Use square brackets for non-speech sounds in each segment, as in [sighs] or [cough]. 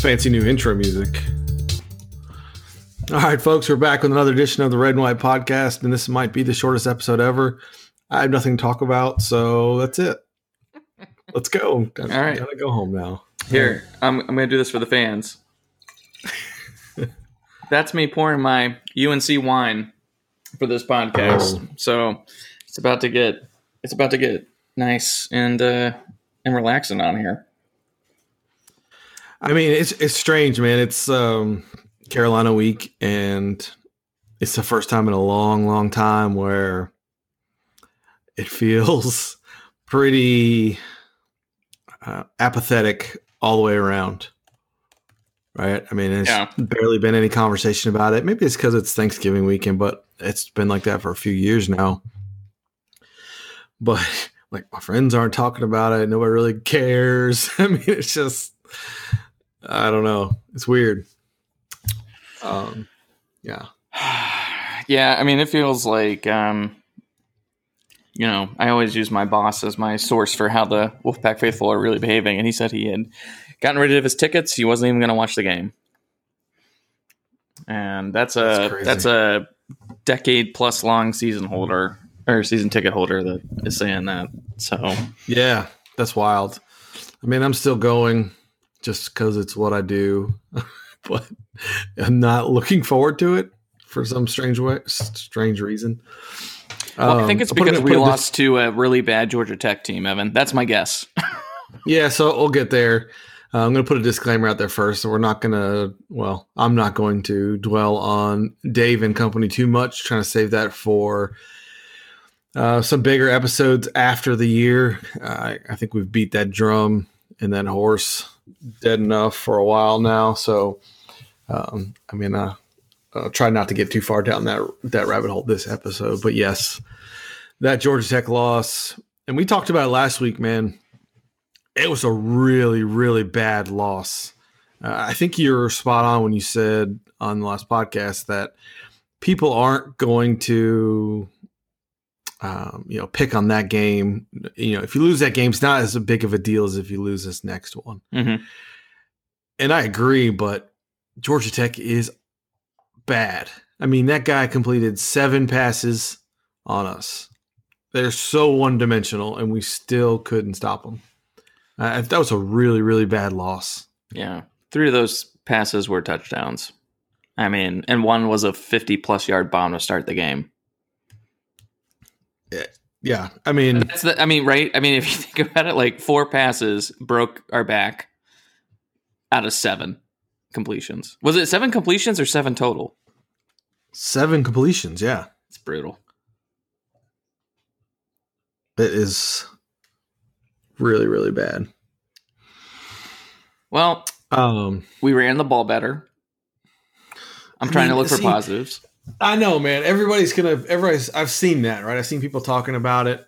fancy new intro music. All right, folks, we're back with another edition of the Red and White Podcast, and this might be the shortest episode ever. I have nothing to talk about, so that's it. [laughs] Let's go. Gotta, All right. gotta go home now. Here, I'm, I'm going to do this for the fans. [laughs] That's me pouring my UNC wine for this podcast. Oh. So it's about to get it's about to get nice and uh, and relaxing on here. I mean, it's it's strange, man. It's um, Carolina week, and it's the first time in a long, long time where it feels [laughs] pretty uh, apathetic all the way around. Right? I mean, it's Yeah. barely been any conversation about it. Maybe it's because it's Thanksgiving weekend, but it's been like that for a few years now. But [laughs] like, my friends aren't talking about it. Nobody really cares. [laughs] I mean, it's just. I don't know. It's weird. Um, yeah. [sighs] yeah, I mean, it feels like, um, you know, I always use my boss as my source for how the Wolfpack faithful are really behaving, and he said he had gotten rid of his tickets. He wasn't even going to watch the game, and that's That's a crazy. that's, a decade plus long season holder or season ticket holder that is saying that. So Yeah, that's wild. I mean, I'm still going just because it's what I do, [laughs] but I'm not looking forward to it for some strange way, strange reason. well, I Um, think it's I'll it- because we it this- lost to a really bad Georgia Tech team, Evan. That's my guess. [laughs] Yeah, so we'll get there. Uh, I'm going to put a disclaimer out there first. So we're not going to, well, I'm not going to dwell on Dave and company too much, trying to save that for uh, some bigger episodes after the year. I I think we've beat that drum and that horse dead enough for a while now. So, um, I mean, uh, I'll try not to get too far down that that rabbit hole this episode. But yes, that Georgia Tech loss, and we talked about it last week, man it was a really really bad loss uh, i think you're spot on when you said on the last podcast that people aren't going to um, you know pick on that game you know if you lose that game it's not as big of a deal as if you lose this next one Mhm. and i agree but georgia tech is bad i mean that guy completed seven passes on us they're so one-dimensional and we still couldn't stop them uh, that was a really, really bad loss. Yeah. Three of those passes were touchdowns. I mean, and one was a 50 plus yard bomb to start the game. Yeah, I mean, That's the, I mean, right? I mean, if you [laughs] think about it, like four passes broke our back out of seven completions. Was it seven completions or seven total? seven completions. Yeah, It's brutal. it is really, really bad. Well, Um, we ran the ball better. I'm I trying mean, to look for see- positives. I know, man. Everybody's gonna. Everybody's. I've seen that, right? I've seen people talking about it,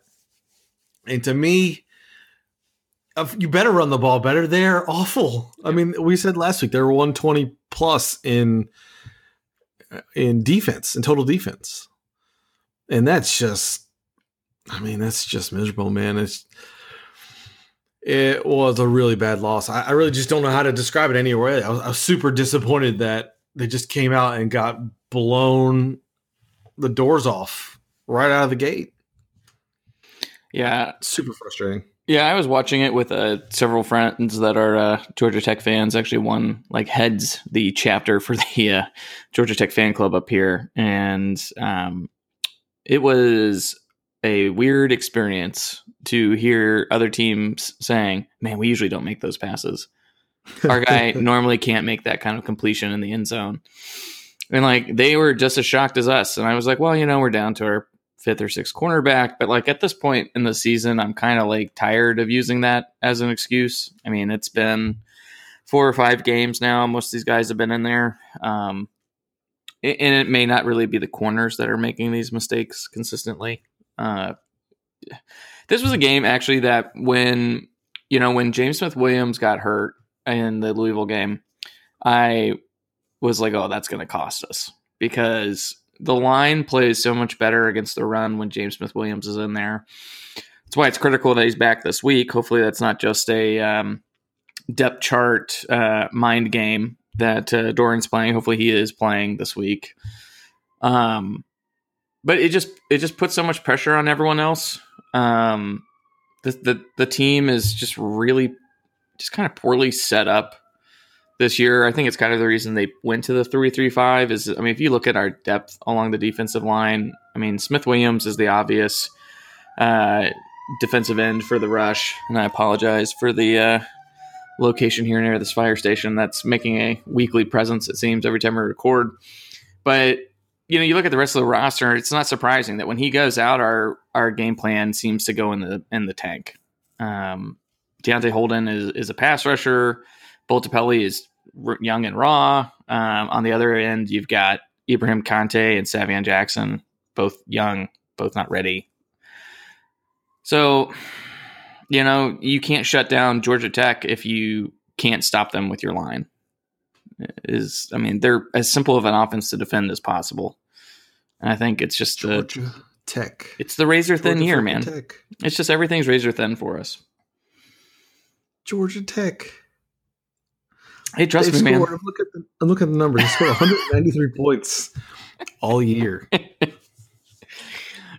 and to me, you better run the ball better. They're awful. I mean, we said last week they were 120 plus in in defense, in total defense, and that's just. I mean, that's just miserable, man. It's. It was a really bad loss. I, I really just don't know how to describe it any way. I was, I was super disappointed that they just came out and got blown the doors off right out of the gate. Yeah. Super frustrating. Yeah, I was watching it with uh, several friends that are uh, Georgia Tech fans. Actually, one like heads the chapter for the uh, Georgia Tech fan club up here, and um, it was a weird experience to hear other teams saying, "Man, we usually don't make those passes. Our guy [laughs] normally can't make that kind of completion in the end zone." And like they were just as shocked as us, and I was like, "Well, you know, we're down to our fifth or sixth cornerback. But like at this point in the season, I'm kind of like tired of using that as an excuse. I mean, it's been four or five games now. Most of these guys have been in there. Um, and it may not really be the corners that are making these mistakes consistently. Uh, this was a game actually that when you know when James Smith Williams got hurt in the Louisville game, I was like, oh, that's going to cost us because the line plays so much better against the run when James Smith Williams is in there. That's why it's critical that he's back this week. Hopefully, that's not just a um, depth chart uh, mind game that uh, Doeren's playing. Hopefully, he is playing this week. Um, but it just it just puts so much pressure on everyone else. Um, the the the team is just really just kind of poorly set up this year. I think it's kind of the reason they went to the three three five. Is I mean, if you look at our depth along the defensive line, I mean, Smith Williams is the obvious uh, defensive end for the rush, and I apologize for the uh, location here near this fire station that's making a weekly presence. It seems every time we record, but you know, you look at the rest of the roster. It's not surprising that when he goes out, our our game plan seems to go in the in the tank. Um, Deontay Holden is is a pass rusher. Boletepeli is young and raw. Um, on the other end, you've got Ibrahim Conte and Savion Jackson, both young, both not ready. So, you know, you can't shut down Georgia Tech if you can't stop them with your line. Is I mean, they're as simple of an offense to defend as possible. And I think it's just Georgia the Tech. it's the razor thin Georgia year, man. Tech. It's just everything's razor thin for us. Georgia Tech. Hey, trust They've me, man. scored. I'm looking at the, I'm looking at the numbers. They scored [laughs] 193 points all year. [laughs]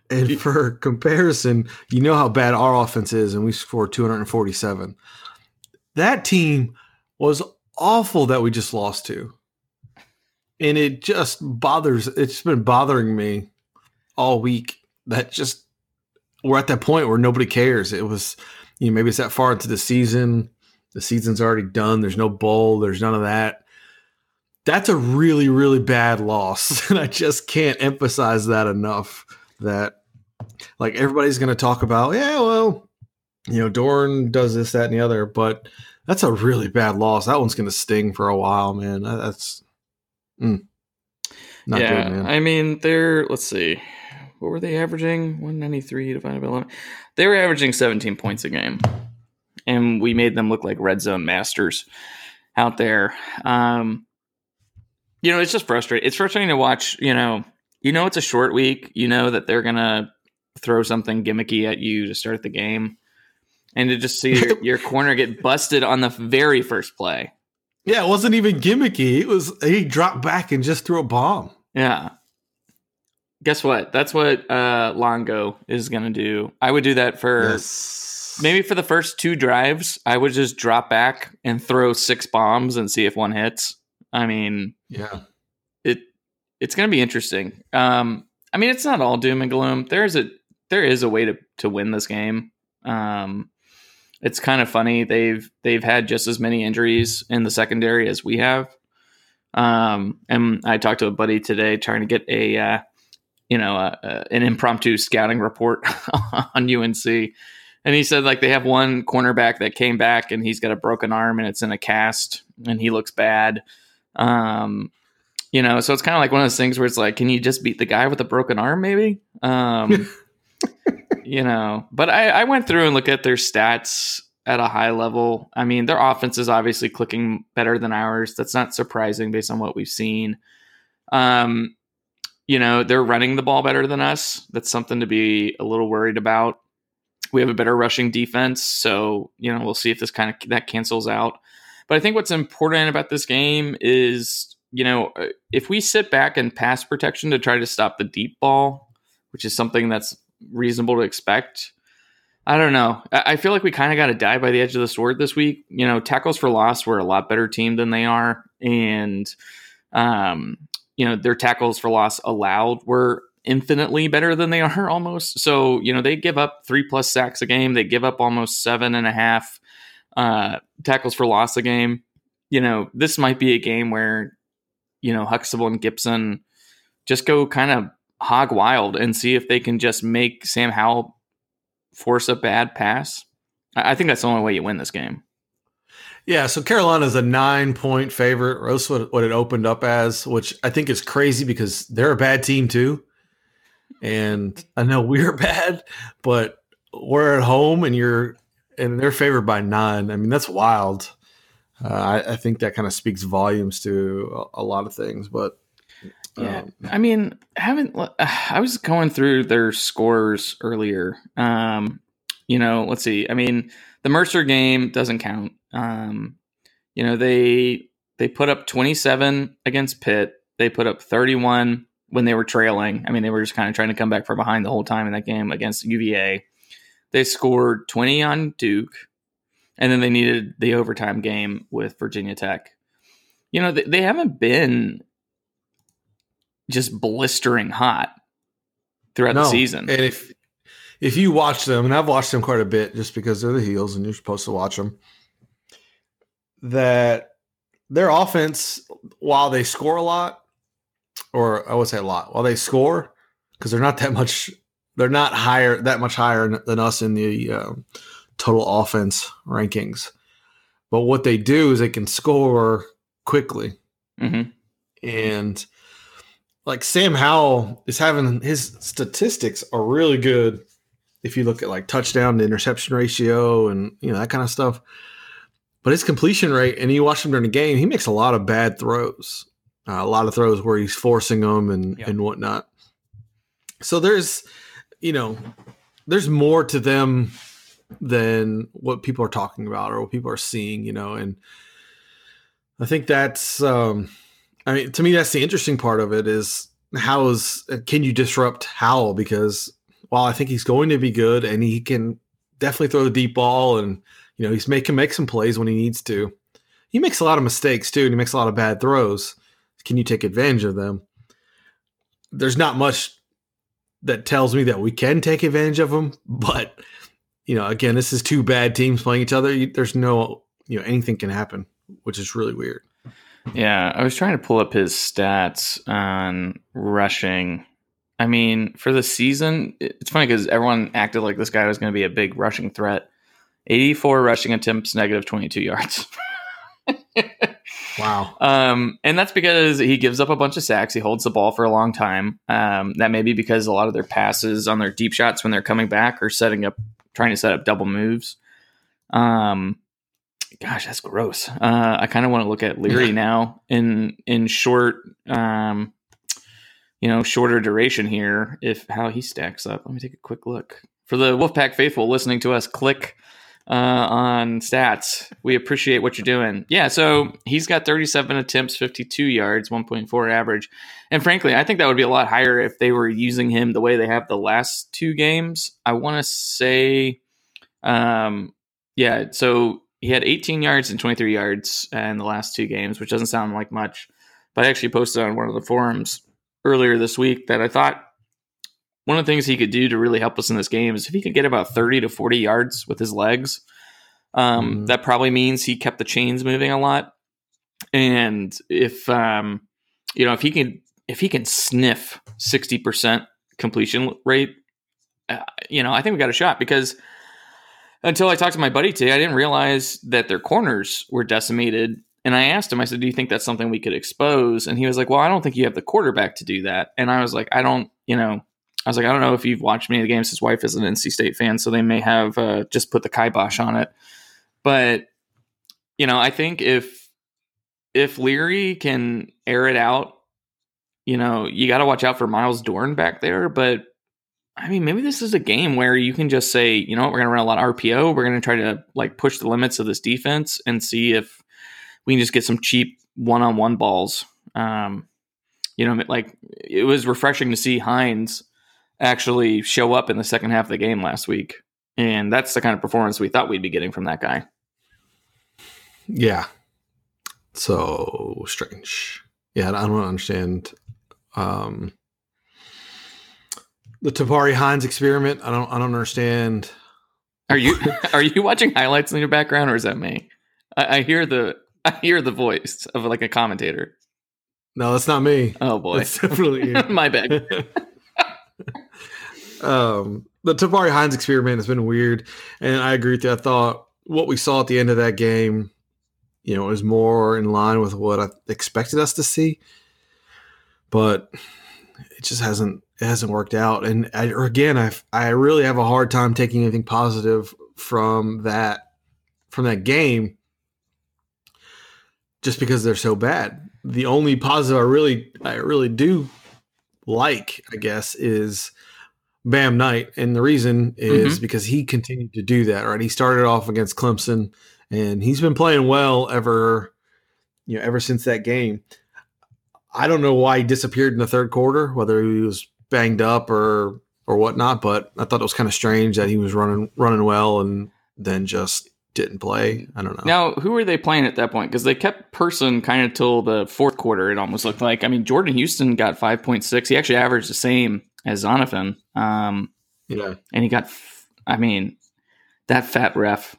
And for comparison, you know how bad our offense is, and we scored 247. That team was awful that we just lost to. And it just bothers, it's been bothering me all week that just we're at that point where nobody cares. It was, you know, maybe it's that far into the season. The season's already done. There's no bowl, there's none of that. That's a really, really bad loss. [laughs] And I just can't emphasize that enough that like everybody's going to talk about, yeah, well, you know, Doeren does this, that, and the other, but that's a really bad loss. That one's going to sting for a while, man. That's mm, not yeah, good, man. I mean, they're let's see, what were they averaging? One ninety three divided by eleven. They were averaging seventeen points a game, and we made them look like red zone masters out there. Um, you know, it's just frustrating. It's frustrating to watch. You know, you know, it's a short week. You know that they're gonna throw something gimmicky at you to start the game, and to just see your, [laughs] your corner get busted on the very first play. yeah, it wasn't even gimmicky. It was he dropped back and just threw a bomb. Yeah. Guess what? That's what uh, Longo is going to do. I would do that for Yes. Maybe for the first two drives. I would just drop back and throw six bombs and see if one hits. I mean, Yeah. it it's going to be interesting. Um, I mean, it's not all doom and gloom. There's a there is a way to to win this game. Um, it's kind of funny. They've they've had just as many injuries in the secondary as we have. Um, and I talked to a buddy today trying to get a uh, you know a, a, an impromptu scouting report [laughs] on UNC, and he said like they have one cornerback that came back and he's got a broken arm and it's in a cast and he looks bad. Um, you know, so it's kind of like one of those things where it's like, can you just beat the guy with a broken arm, maybe? Um, [laughs] you know, but I, I went through and looked at their stats at a high level. I mean, their offense is obviously clicking better than ours. That's not surprising based on what we've seen. Um, you know, they're running the ball better than us. That's something to be a little worried about. We have a better rushing defense, so you know we'll see if this kind of that cancels out. But I think what's important about this game is, you know, uh, if we sit back and pass protection to try to stop the deep ball, which is something that's reasonable to expect. I don't know. I feel like we kind of got to die by the edge of the sword this week. You know, tackles for loss were a lot better team than they are, and um, you know their tackles for loss allowed were infinitely better than they are almost. So you know they give up three plus sacks a game. They give up almost seven and a half uh, tackles for loss a game. You know this might be a game where you know Huxtable and Gibson just go kind of hog wild and see if they can just make Sam Howell force a bad pass. I think that's the only way you win this game. Yeah, so Carolina's a nine point favorite. That's what, what it opened up as, which I think is crazy because they're a bad team too. And I know [laughs] we're bad, but we're at home and you're and they're favored by nine. I mean, that's wild. Uh, I, I think that kind of speaks volumes to a, a lot of things, but Yeah, um, I mean, haven't [sighs] I was going through their scores earlier. Um, you know, let's see. I mean, the Mercer game doesn't count. Um, You know, they they put up 27 against Pitt. They put up 31 when they were trailing. I mean, they were just kind of trying to come back from behind the whole time in that game against UVA. They scored 20 on Duke, and then they needed the overtime game with Virginia Tech. You know, they, they haven't been just blistering hot throughout no. the season. And if if you watch them, and I've watched them quite a bit just because they're the heels and you're supposed to watch them, that their offense, while they score a lot, or I would say a lot, while they score, because they're not that much, they're not higher, that much higher than us in the uh, total offense rankings. But what they do is they can score quickly. Mm-hmm. And like Sam Howell is having his statistics are really good if you look at like touchdown to interception ratio and you know that kind of stuff. But his completion rate, and you watch him during the game, he makes a lot of bad throws, uh, a lot of throws where he's forcing them and yep. and whatnot. So there's, you know, there's more to them than what people are talking about or what people are seeing, you know, and I think that's um I mean to me that's the interesting part of it is how is can you disrupt Howell because while I think he's going to be good and he can definitely throw the deep ball and you know he's making make some plays when he needs to. He makes a lot of mistakes too and he makes a lot of bad throws. Can you take advantage of them? There's not much that tells me that we can take advantage of them, but you know, again, this is two bad teams playing each other. There's no, you know, anything can happen, which is really weird. Yeah, I was trying to pull up his stats on rushing. I mean, for the season, it's funny because everyone acted like this guy was going to be a big rushing threat. 84 rushing attempts, negative 22 yards. [laughs] wow. [laughs] Um, and that's because he gives up a bunch of sacks. He holds the ball for a long time. Um, that may be because a lot of their passes on their deep shots when they're coming back are setting up trying to set up double moves. Um, gosh, that's gross. Uh, I kind of want to look at Leary now in in short, um, you know, shorter duration here. If how he stacks up. Let me take a quick look for the Wolfpack faithful listening to us. Click uh, on stats. We appreciate what you're doing. Yeah, so he's got 37 attempts, 52 yards, 1.4 average. And frankly, I think that would be a lot higher if they were using him the way they have the last two games. I want to say, um, yeah, so he had 18 yards and 23 yards in the last two games, which doesn't sound like much. But I actually posted on one of the forums earlier this week that I thought one of the things he could do to really help us in this game is if he could get about 30 to 40 yards with his legs. Um, mm-hmm. That probably means he kept the chains moving a lot. And if um, you know if he can if he can sniff 60% completion rate, uh, you know I think we got a shot because until I talked to my buddy today, I didn't realize that their corners were decimated. And I asked him, I said, "Do you think that's something we could expose?" And he was like, "Well, I don't think you have the quarterback to do that." And I was like, "I don't, you know." I was like, I don't know if you've watched many of the games. His wife is an NC State fan, so they may have uh, just put the kibosh on it. But you know, I think if if Leary can air it out, you know, you got to watch out for Myles Dorn back there. But I mean, maybe this is a game where you can just say, you know, we're going to run a lot of RPO. We're going to try to like push the limits of this defense and see if we can just get some cheap one-on-one balls. Um, you know, like it was refreshing to see Hines actually show up in the second half of the game last week. And that's the kind of performance we thought we'd be getting from that guy. Yeah. So strange. Yeah, I don't understand um, the Tabari Hines experiment. I don't I don't understand. Are you [laughs] are you watching highlights in your background or is that me? I, I hear the I hear the voice of like a commentator. No, that's not me. Oh boy. That's definitely you. [laughs] My bad. [laughs] um, the Tabari Hines experiment has been weird, and I agree with you. I thought what we saw at the end of that game, you know, is more in line with what I expected us to see, but it just hasn't it hasn't worked out. And I, again, I I really have a hard time taking anything positive from that from that game, just because they're so bad. The only positive I really I really do like, I guess, is Bam Knight, and the reason is mm-hmm. because he continued to do that. Right, he started off against Clemson and he's been playing well ever, you know, ever since that game. I don't know why he disappeared in the third quarter, whether he was banged up or or whatnot, but I thought it was kind of strange that he was running running well and then just didn't play. I don't know. Now, who were they playing at that point? Because they kept Person kind of till the fourth quarter. It almost looked like. I mean, Jordan Houston got five point six. He actually averaged the same as Zonovan. Um, yeah, and he got. I mean, that fat ref.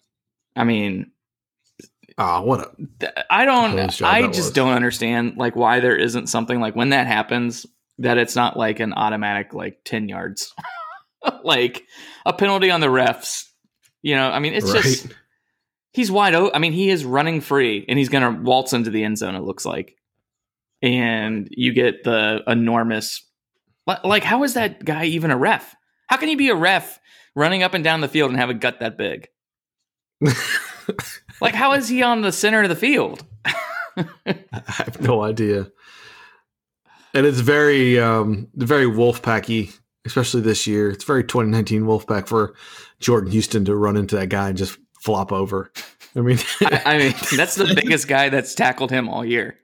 I mean, Ah, what a I don't. I just was. don't understand like why there isn't something like when that happens that it's not like an automatic like ten yards, [laughs] like a penalty on the refs. You know, I mean, it's right. just he's wide open. I mean, he is running free and he's going to waltz into the end zone. It looks like, and you get the enormous. Li- Like, how is that guy even a ref? How can he be a ref running up and down the field and have a gut that big? [laughs] Like, how is he on the center of the field? [laughs] I have no idea. And it's very um very Wolfpacky, especially this year. It's very 2019 Wolfpack for Jordan Houston to run into that guy and just flop over. I mean, [laughs] I, I mean, that's the biggest guy that's tackled him all year.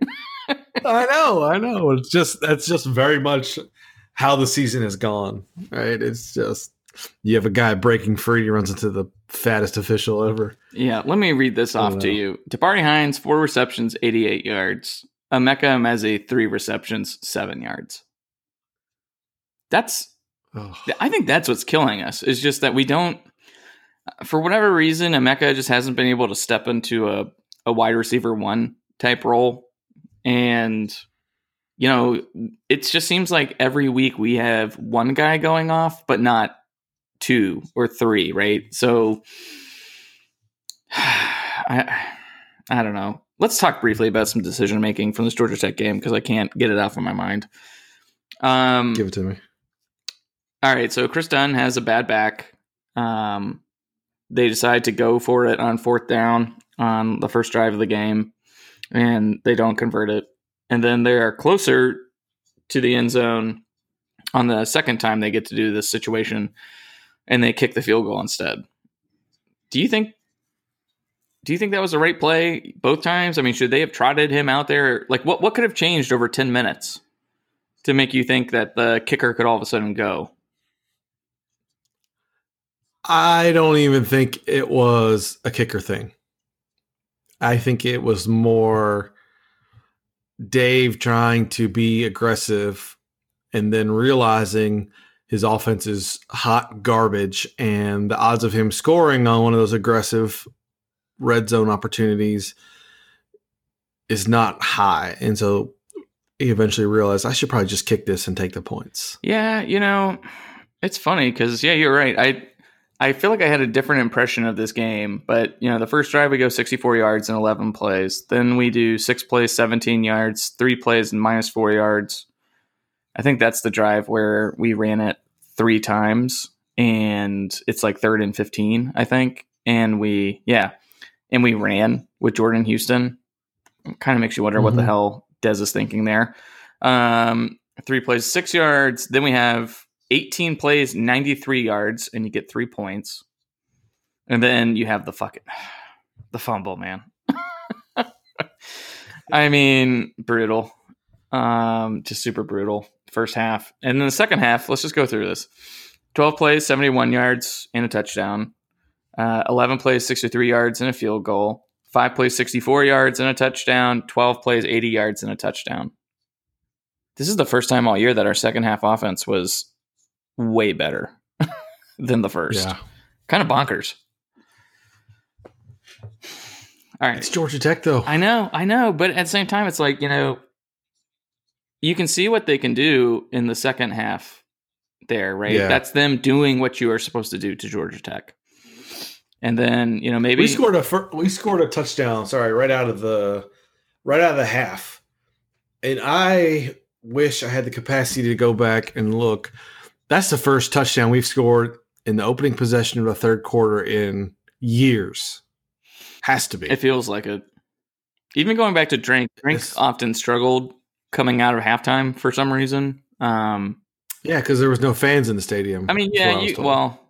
I know, I know. It's just that's just very much how the season has gone. Right? It's just you have a guy breaking free, he runs into the fattest official ever. Yeah, let me read this off don't to know. you. Tabari Hines, four receptions, 88 yards. Emeka Emezie, three receptions, seven yards. That's, Oh, I think that's what's killing us, is just that we don't, for whatever reason, Emeka just hasn't been able to step into a, a wide receiver one type role. And, you know, it just seems like every week we have one guy going off, but not two or three, right? So [sighs] I I don't know. Let's talk briefly about some decision making from this Georgia Tech game because I can't get it off of my mind. Um, give it to me. all right, so Chris Dunn has a bad back. Um, they decide to go for it on fourth down on the first drive of the game, and they don't convert it. And then they are closer to the end zone on the second time they get to do this situation, and they kick the field goal instead. Do you think? Do you think that was the right play both times? I mean, should they have trotted him out there? Like, what what could have changed over ten minutes to make you think that the kicker could all of a sudden go? I don't even think it was a kicker thing. I think it was more Dave trying to be aggressive and then realizing his offense is hot garbage and the odds of him scoring on one of those aggressive red zone opportunities is not high. And so he eventually realized I should probably just kick this and take the points. Yeah, you know, it's funny because yeah, you're right. I I feel like I had a different impression of this game, but you know, the first drive we go 64 yards and 11 plays. Then we do six plays, 17 yards, three plays and minus four yards. I think that's the drive where we ran it three times and it's like third and 15, I think. And we, yeah, and we ran with Jordan Houston. Kind of makes you wonder what the Mhm. hell Des is thinking there. Um, three plays, six yards. Then we have 18 plays, 93 yards, and you get three points. And then you have the fucking [sighs] the fumble, man. [laughs] I mean, brutal. Um, just super brutal. First half. And then the second half, let's just go through this. 12 plays, 71 yards, and a touchdown. Uh, 11 plays, 63 yards, and a field goal. Five plays, 64 yards, and a touchdown. 12 plays, 80 yards, and a touchdown. This is the first time all year that our second half offense was way better [laughs] than the first. Yeah. Kind of bonkers. All right. It's Georgia Tech though. I know, I know, but at the same time, it's like you know, you can see what they can do in the second half. There, right? Yeah. That's them doing what you are supposed to do to Georgia Tech, and then you know maybe we scored a fir- we scored a touchdown. Sorry, right out of the right out of the half, and I wish I had the capacity to go back and look. That's the first touchdown we've scored in the opening possession of the third quarter in years. Has to be. It feels like it. Even going back to Drink, Drink It's- often struggled coming out of halftime for some reason. Um, yeah, because there was no fans in the stadium. I mean, yeah, was you, well,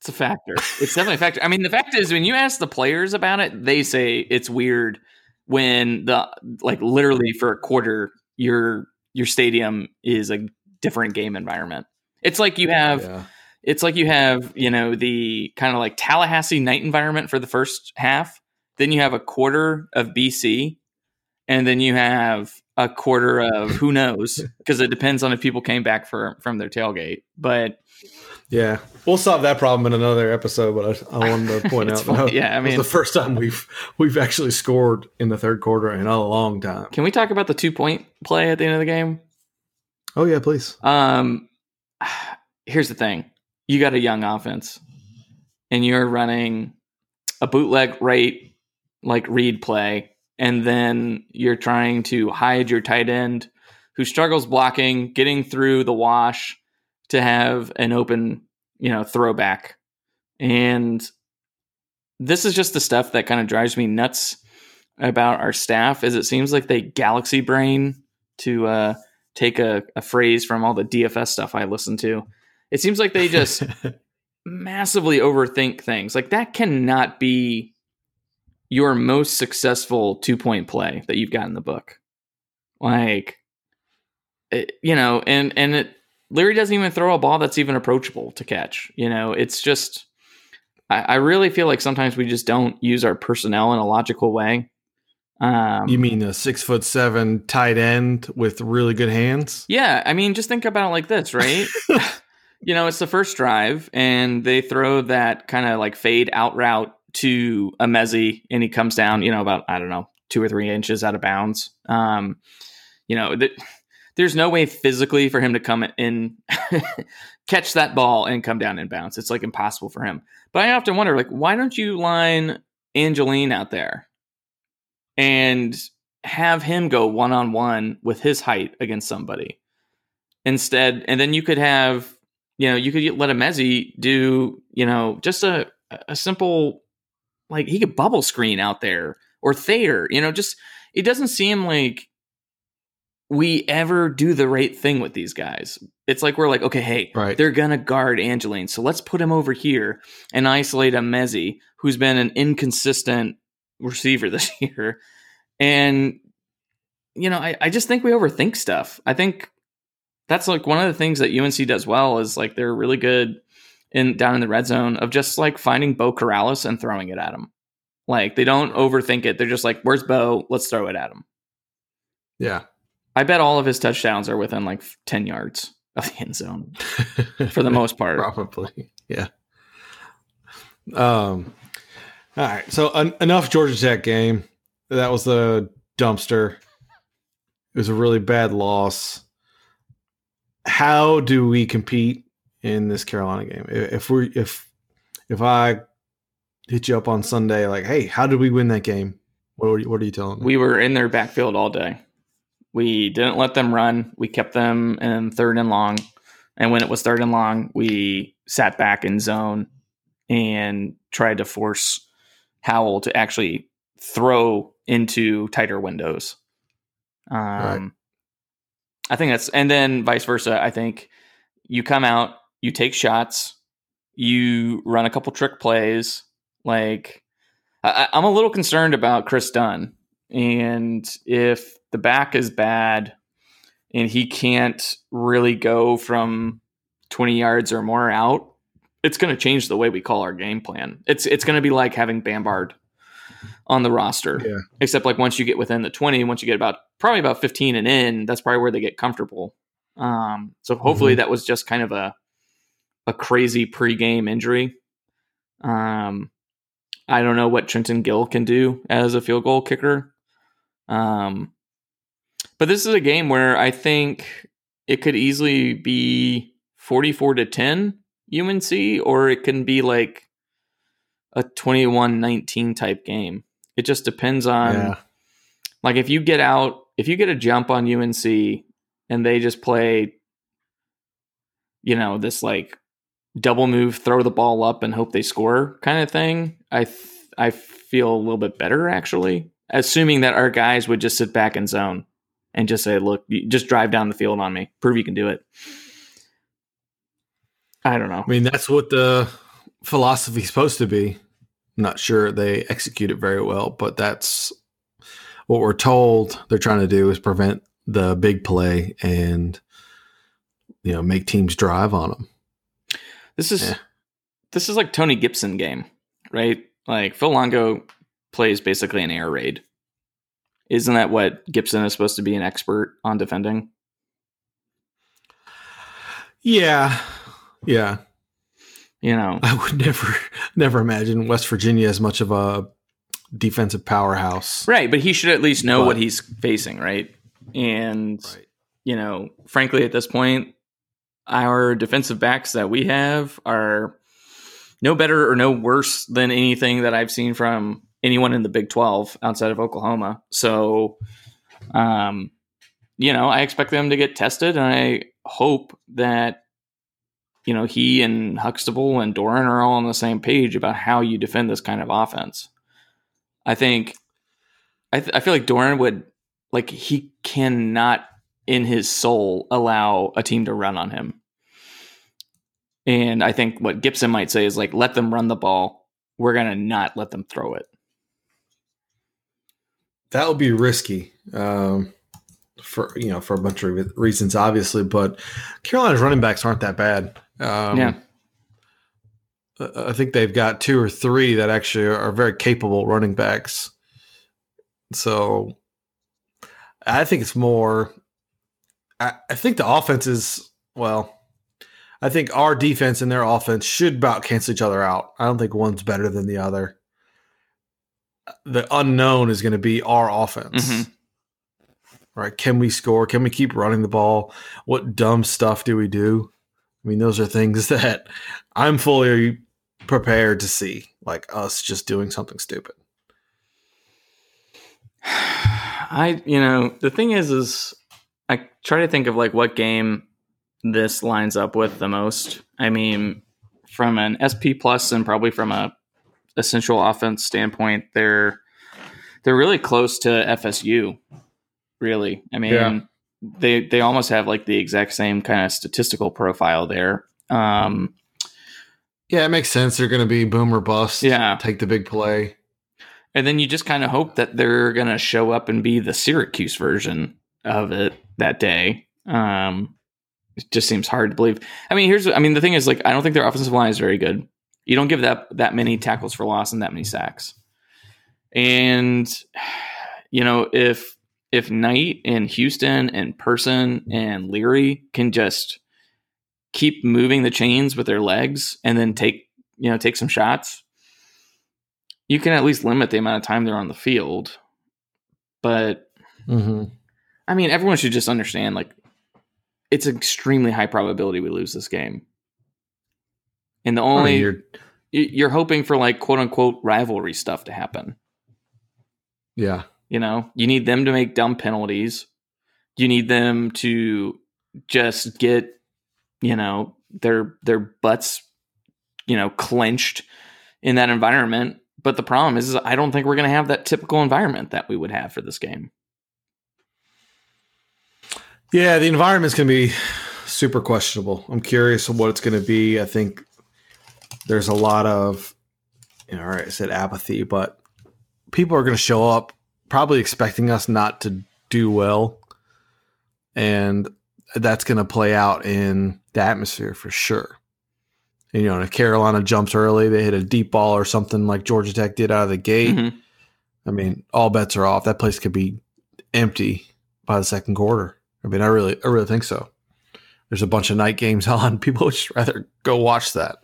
It's a factor. It's definitely a factor. I mean, the fact is, when you ask the players about it, they say it's weird when the like literally for a quarter your your stadium is a different game environment. It's like you have Yeah. it's like you have, you know, the kind of like Tallahassee night environment for the first half, then you have a quarter of BC, and then you have a quarter of who knows [laughs] because it depends on if people came back for from their tailgate. But Yeah, we'll solve that problem in another episode. But I, I wanted to [laughs] point out, fine. that Yeah, I mean- the first time we've we've actually scored in the third quarter in a long time. can we talk about the two point play at the end of the game? Oh yeah, please. Um, [sighs] here's the thing: you got a young offense, and you're running a bootleg right like read play, and then you're trying to hide your tight end who struggles blocking, getting through the wash to have an open, you know, throwback, and this is just the stuff that kind of drives me nuts about our staff. Is it seems like they galaxy brain to uh take a, a phrase from all the DFS stuff I listen to. It seems like they just [laughs] massively overthink things. Like that cannot be your most successful two point play that you've got in the book. Like, it, you know, and and it Leary doesn't even throw a ball that's even approachable to catch. You know, it's just I, I really feel like sometimes we just don't use our personnel in a logical way. Um, you mean a six foot seven tight end with really good hands? Yeah, I mean, just think about it like this, right? [laughs] [laughs] you know, it's the first drive, and they throw that kind of like fade out route to Emezie, and he comes down, you know, about I don't know, two or three inches out of bounds. Um, you know, th- there's no way physically for him to come in, [laughs] catch that ball, and come down in bounds. It's like impossible for him. But I often wonder, like, why don't you line Angeline out there and have him go one on one with his height against somebody instead, and then you could have, you know, you could let Emezie do, you know, just a a simple like he could bubble screen out there or Thayer, you know, just it doesn't seem like we ever do the right thing with these guys. It's like we're like, okay, hey, Right. they're gonna guard Angeline, so let's put him over here and isolate Emezie, who's been an inconsistent receiver [laughs] this year. And you know, I, I just think we overthink stuff. I think that's like one of the things that UNC does well is like they're really good in down in the red zone of just like finding Beau Corrales and throwing it at him. Like they don't overthink it. They're just like, "Where's Beau? Let's throw it at him." Yeah. I bet all of his touchdowns are within like ten yards [laughs] of the end zone for the [laughs] most part. Probably. Yeah. Um. All right. So en- enough Georgia Tech game. That was the dumpster. It was a really bad loss. How do we compete in this Carolina game? If we if if I hit you up on Sunday, like, hey, how did we win that game? What are you, what are you telling me? We were in their backfield all day. We didn't let them run. We kept them in third and long. And when it was third and long, we sat back in zone and tried to force Howell to actually throw into tighter windows. Um, Right. I think that's, and then vice versa. I think you come out, you take shots, you run a couple trick plays. Like, I, I'm a little concerned about Chris Dunn. And if the back is bad and he can't really go from 20 yards or more out, it's going to change the way we call our game plan. It's it's going to be like having Bambard on the roster. Yeah. Except like once you get within the 20, once you get about probably about 15 and in, that's probably where they get comfortable. Um, so hopefully that was just kind of a a crazy pregame injury. Um, I don't know what Trenton Gill can do as a field goal kicker. Um, but this is a game where I think it could easily be 44 to 10 UNC, or it can be like a 21 19 type game. It just depends on, yeah. like, if you get out, if you get a jump on UNC and they just play, you know, this like double move, throw the ball up and hope they score kind of thing, I th- I feel a little bit better actually, assuming that our guys would just sit back in zone and just say, "Look, just drive down the field on me, prove you can do it." I don't know. I mean, that's what the philosophy is supposed to be. I'm not sure they execute it very well, but that's what we're told they're trying to do is prevent the big play and you know make teams drive on them. This is yeah. this is like Tony Gibson game, right? Like Phil Longo plays basically an air raid. Isn't that what Gibson is supposed to be an expert on defending? Yeah. Yeah. You know, I would never [laughs] never imagine West Virginia as much of a defensive powerhouse. Right, but he should at least know but, what he's facing, right? And right. you know, frankly at this point, our defensive backs that we have are no better or no worse than anything that I've seen from anyone in the Big 12 outside of Oklahoma. So, um, you know, I expect them to get tested, and I hope that, you know, he and Huxtable and Doeren are all on the same page about how you defend this kind of offense. I think, I, th- I feel like Doeren would, like, he cannot in his soul allow a team to run on him. And I think what Gibson might say is like, let them run the ball. We're going to not let them throw it. That would be risky um, for you know for a bunch of reasons, obviously. But Carolina's running backs aren't that bad. Um, yeah, I think they've got two or three that actually are very capable running backs. So I think it's more. I, I think the offense is well. I think our defense and their offense should about cancel each other out. I don't think one's better than the other the unknown is going to be our offense. Mm-hmm. Right? Can we score? Can we keep running the ball? What dumb stuff do we do? I mean, those are things [laughs] that I'm fully prepared to see, like us just doing something stupid. [sighs] I, you know, the thing is, is I try to think of like what game this lines up with the most. I mean, from an SP plus and probably from a essential offense standpoint, they're they're really close to FSU. Really, I mean, yeah. They they almost have like the exact same kind of statistical profile there. Um, yeah, it makes sense. They're going to be boomer bust. Yeah, take the big play, and then you just kind of hope that they're going to show up and be the Syracuse version of it that day. Um, it just seems hard to believe. I mean, here's I mean the thing is like I don't think their offensive line is very good. You don't give that that many tackles for loss and that many sacks. And [sighs] you know, if if Knight and Houston and Person and Leary can just keep moving the chains with their legs and then take you know take some shots, you can at least limit the amount of time they're on the field. But mm-hmm. I mean, everyone should just understand like it's extremely high probability we lose this game. And the only you're, you're hoping for like quote unquote rivalry stuff to happen. Yeah. You know, you need them to make dumb penalties. You need them to just get, you know, their their butts, you know, clenched in that environment. But the problem is, is I don't think we're going to have that typical environment that we would have for this game. Yeah, the environment's going to be super questionable. I'm curious what it's going to be. I think there's a lot of, you know, I said apathy, but people are going to show up probably expecting us not to do well. And that's going to play out in the atmosphere for sure. And, you know, if Carolina jumps early, they hit a deep ball or something like Georgia Tech did out of the gate. Mm-hmm. I mean, all bets are off. That place could be empty by the second quarter. I mean, I really, I really think so. There's a bunch of night games [laughs] on. People would just rather go watch that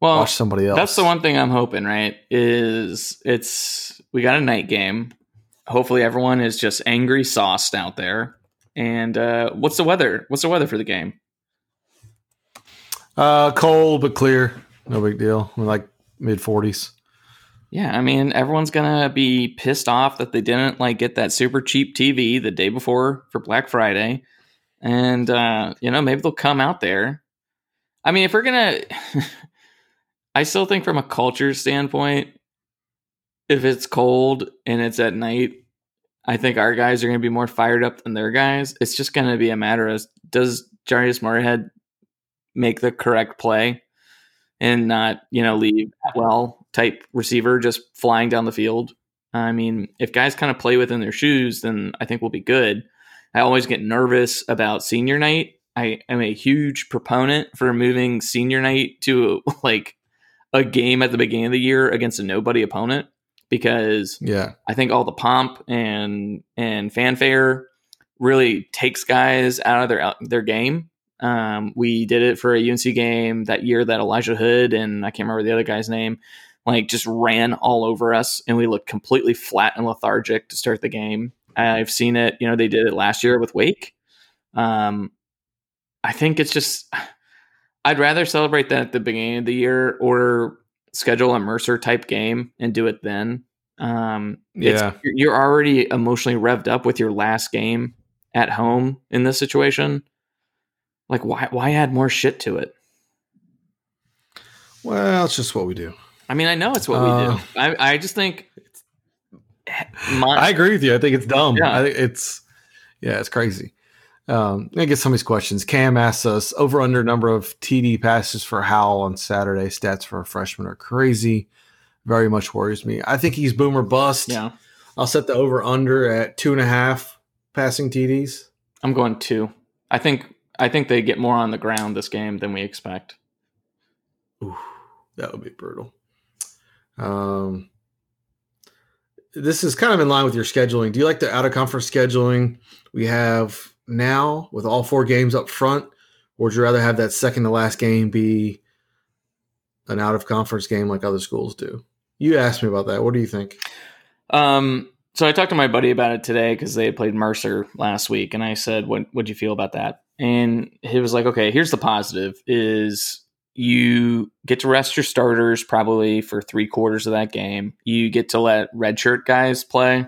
well, watch somebody else. That's the one thing I'm hoping, right? Is it's we got a night game. Hopefully, everyone is just angry sauced out there. And uh, what's the weather? What's the weather for the game? Uh, cold but clear. No big deal. We're like mid 40s. Yeah, I mean, everyone's gonna be pissed off that they didn't like get that super cheap TV the day before for Black Friday, and uh, you know maybe they'll come out there. I mean, if we're gonna [laughs] I still think from a culture standpoint, if it's cold and it's at night, I think our guys are going to be more fired up than their guys. It's just going to be a matter of does Jarius Morehead make the correct play? and not you know leave well type receiver just flying down the field. I mean, if guys kind of play within their shoes, then I think we'll be good. I always get nervous about senior night. I am a huge proponent for moving senior night to like a game at the beginning of the year against a nobody opponent because Yeah. I think all the pomp and and fanfare really takes guys out of their their game. Um, we did it for a UNC game that year that Elijah Hood and I can't remember the other guy's name, like just ran all over us, and we looked completely flat and lethargic to start the game. I've seen it. You know, they did it last year with Wake. Um, I think it's just. [sighs] I'd rather celebrate that at the beginning of the year or schedule a Mercer type game and do it then. Um, Yeah. you're- already emotionally revved up with your last game at home in this situation. Like, why why add more shit to it? Well, it's just what we do. I mean, I know it's what we Uh, do. I I just think my, I agree with you. I think it's dumb. Yeah. I think it's yeah, it's crazy. Um, I get some of these questions. Cam asks us over under number of TD passes for Howell on Saturday. Stats for a freshman are crazy. Very much worries me. I think he's boomer bust. yeah, I'll set the over under at two and a half passing TDs. I'm going two. I think I think they get more on the ground this game than we expect. Ooh, that would be brutal. Um, this is kind of in line with your scheduling. Do you like the out of conference scheduling we have now with all four games up front, or would you rather have that second to last game be an out of conference game like other schools do? You asked me about that. What do you think? Um, so I talked to my buddy about it today because they had played Mercer last week, and I said, "What would you feel about that?" And he was like, "Okay, here's the positive: is you get to rest your starters probably for three quarters of that game. You get to let redshirt guys play.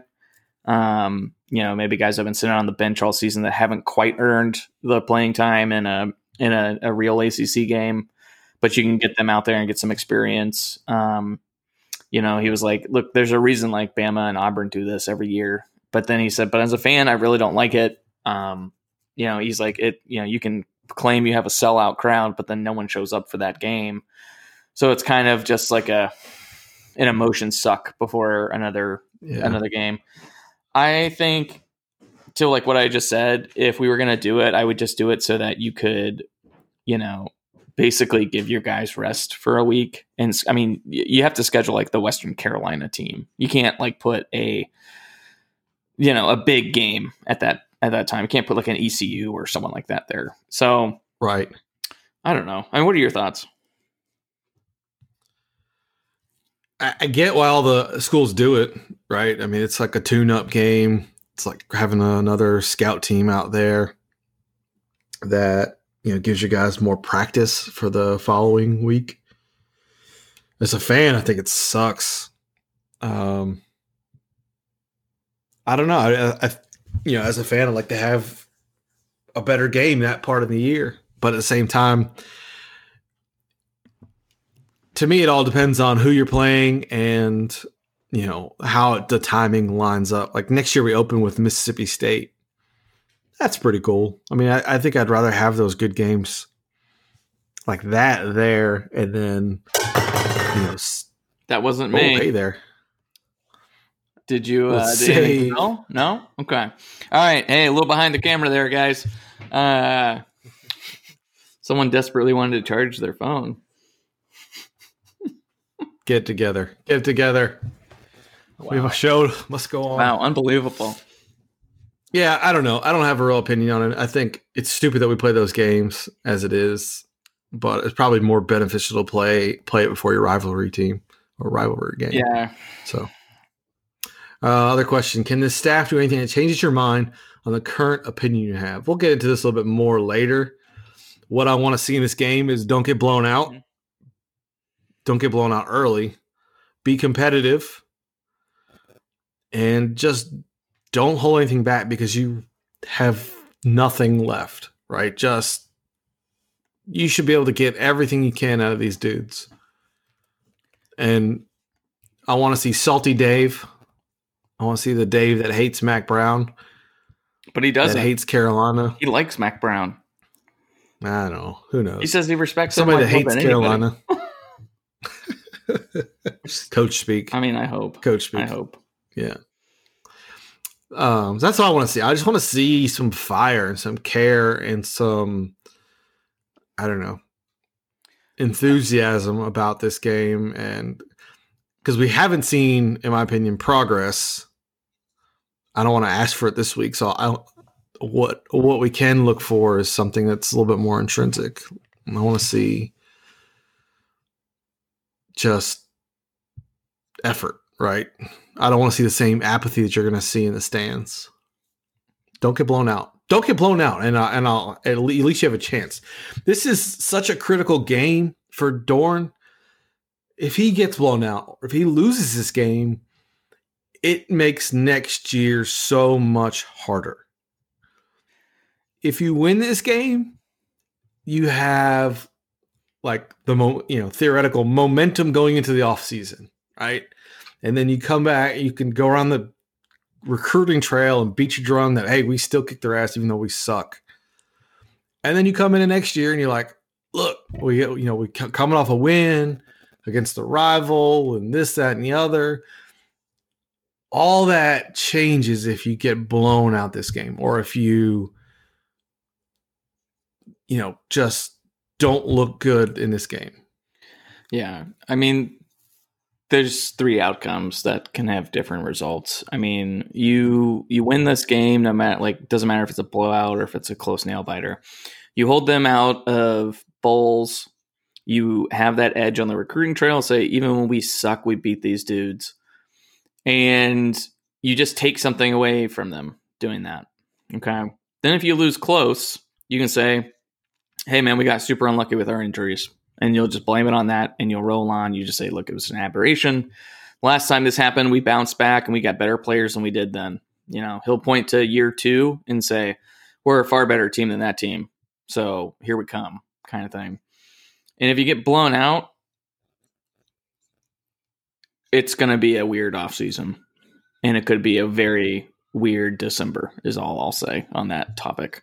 Um, you know, maybe guys have been sitting on the bench all season that haven't quite earned the playing time in a in a, a real ACC game, but you can get them out there and get some experience." Um, you know, he was like, look, there's a reason like Bama and Auburn do this every year. But then he said, but as a fan, I really don't like it. Um, you know, he's like, it, you know, you can claim you have a sellout crowd, but then no one shows up for that game. So it's kind of just like a, an emotion suck before another, Yeah. another game. I think to like what I just said, if we were going to do it, I would just do it so that you could, you know, basically give your guys rest for a week. And I mean, you have to schedule like the Western Carolina team. You can't like put a, you know, a big game at that at that time. You can't put like an ECU or someone like that there. So Right. I don't know. I mean, what are your thoughts? I, I get why all the schools do it, right? I mean, it's like a tune-up game. It's like having another scout team out there that you know gives you guys more practice for the following week. As a fan, I think it sucks. Um, I don't know. I, I, you know, as a fan, I'd like to have a better game that part of the year, but at the same time, to me, it all depends on who you're playing and you know how the timing lines up. Like next year, we open with Mississippi State. That's pretty cool. I mean, I, I think I'd rather have those good games like that there, and then you know, That wasn't me. hey there. Did you? Uh, did you no, no. Okay. All right. Hey, a little behind the camera there, guys. Uh, someone desperately wanted to charge their phone. Get together. Get together. We have a show must go on. Wow, unbelievable. Yeah, I don't know. I don't have a real opinion on it. I think it's stupid that we play those games as it is, but it's probably more beneficial to play play it before your rivalry team or rivalry game. Yeah. So, uh, other question: Can the staff do anything that changes your mind on the current opinion you have? We'll get into this a little bit more later. What I want to see in this game is don't get blown out. Mhm. Don't get blown out early. Be competitive, and just don't hold anything back because you have nothing left. Right? Just you should be able to get everything you can out of these dudes. And I want to see salty Dave. I want to see the Dave that hates Mack Brown, But he doesn't. hates Carolina. he likes Mack Brown. I don't know. Who knows? He says he respects Somebody that hates. Carolina. [laughs] [laughs] Coach speak. I mean, I hope. Coach speak. I hope. Yeah. Um, that's all I want to see. I just want to see some fire and some care and some, I don't know, enthusiasm about this game. And because we haven't seen, in my opinion, progress, I don't want to ask for it this week. So I, what what we can look for is something that's a little bit more intrinsic. I want to see just effort, right? I don't want to see the same apathy that you're going to see in the stands. Don't get blown out. Don't get blown out, and I, and I'll at least you have a chance. This is such a critical game for Doeren. If he gets blown out, or if he loses this game, it makes next year so much harder. If you win this game, you have like the mo- you know theoretical momentum going into the off season, right? And then you come back, you can go around the recruiting trail and beat your drum that hey, we still kick their ass even though we suck. And then you come in the next year and you're like, look, we you know we coming off a win against the rival and this that and the other. All that changes if you get blown out this game or if you you know just don't look good in this game. Yeah. I mean, there's three outcomes that can have different results. I mean, you you win this game no matter like doesn't matter if it's a blowout or if it's a close nail biter. You hold them out of bowls. You have that edge on the recruiting trail. Say even when we suck, we beat these dudes, and you just take something away from them doing that. Okay. Then if you lose close, you can say, "Hey man, we got super unlucky with our injuries." and you'll just blame it on that and you'll roll on. You just say, look, it was an aberration. Last time this happened, we bounced back and we got better players than we did then. You know, he'll point to year two and say, we're a far better team than that team. So here we come, kind of thing. And if you get blown out, it's going to be a weird offseason. And it could be a very weird December, is all I'll say on that topic.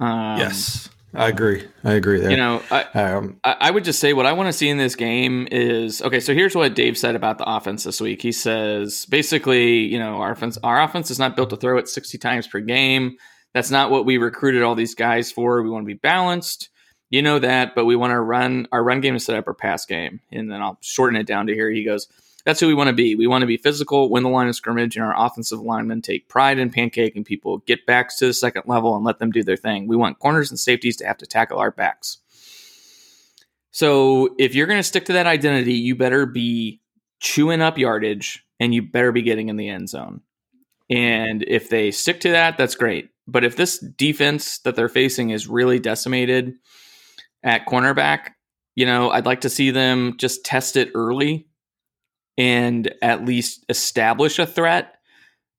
Um, yes. I agree. I agree there. You know, I, um, I, would just say what I want to see in this game is okay. So here's what Dave said about the offense this week. He says basically, you know, our offense, our offense is not built to throw it 60 times per game. That's not what we recruited all these guys for. We want to be balanced. You know that, but we want to run our run game to set up our pass game. And then I'll shorten it down to here. He goes, that's who we want to be. We want to be physical, win the line of scrimmage, and our offensive linemen take pride in pancaking people, get backs to the second level, and let them do their thing. We want corners and safeties to have to tackle our backs. So if you're going to stick to that identity, you better be chewing up yardage and you better be getting in the end zone. And if they stick to that, that's great. But if this defense that they're facing is really decimated at cornerback, you know, I'd like to see them just test it early and at least establish a threat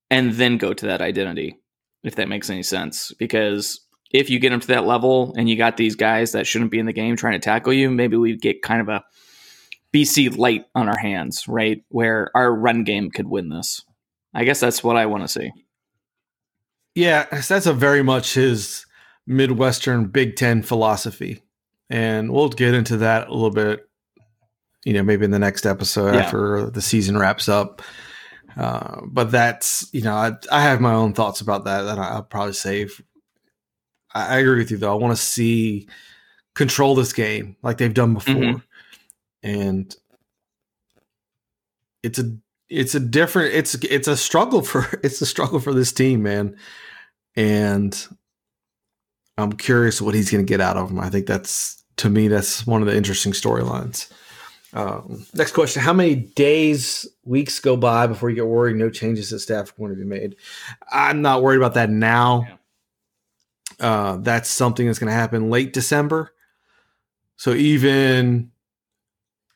and then go to that identity, if that makes any sense. Because if you get them to that level and you got these guys that shouldn't be in the game trying to tackle you, maybe we get kind of a BC light on our hands, right? Where our run game could win this. I guess that's what I want to see. Yeah, that's a very much his Midwestern Big Ten philosophy. And we'll get into that a little bit you know, maybe in the next episode yeah. after the season wraps up. Uh, but that's, you know, I, I, have my own thoughts about that that I'll probably save. I, I agree with you though. I want to see control this game like they've done before. Mm-hmm. And it's a it's a different it's it's a struggle for [laughs] it's a struggle for this team, man. And I'm curious what he's going to get out of them. I think that's to me that's one of the interesting storylines. Um, next question: How many days, weeks go by before you get worried no changes at staff are going to be made? I'm not worried about that now. Yeah. Uh, that's something that's going to happen late December. So even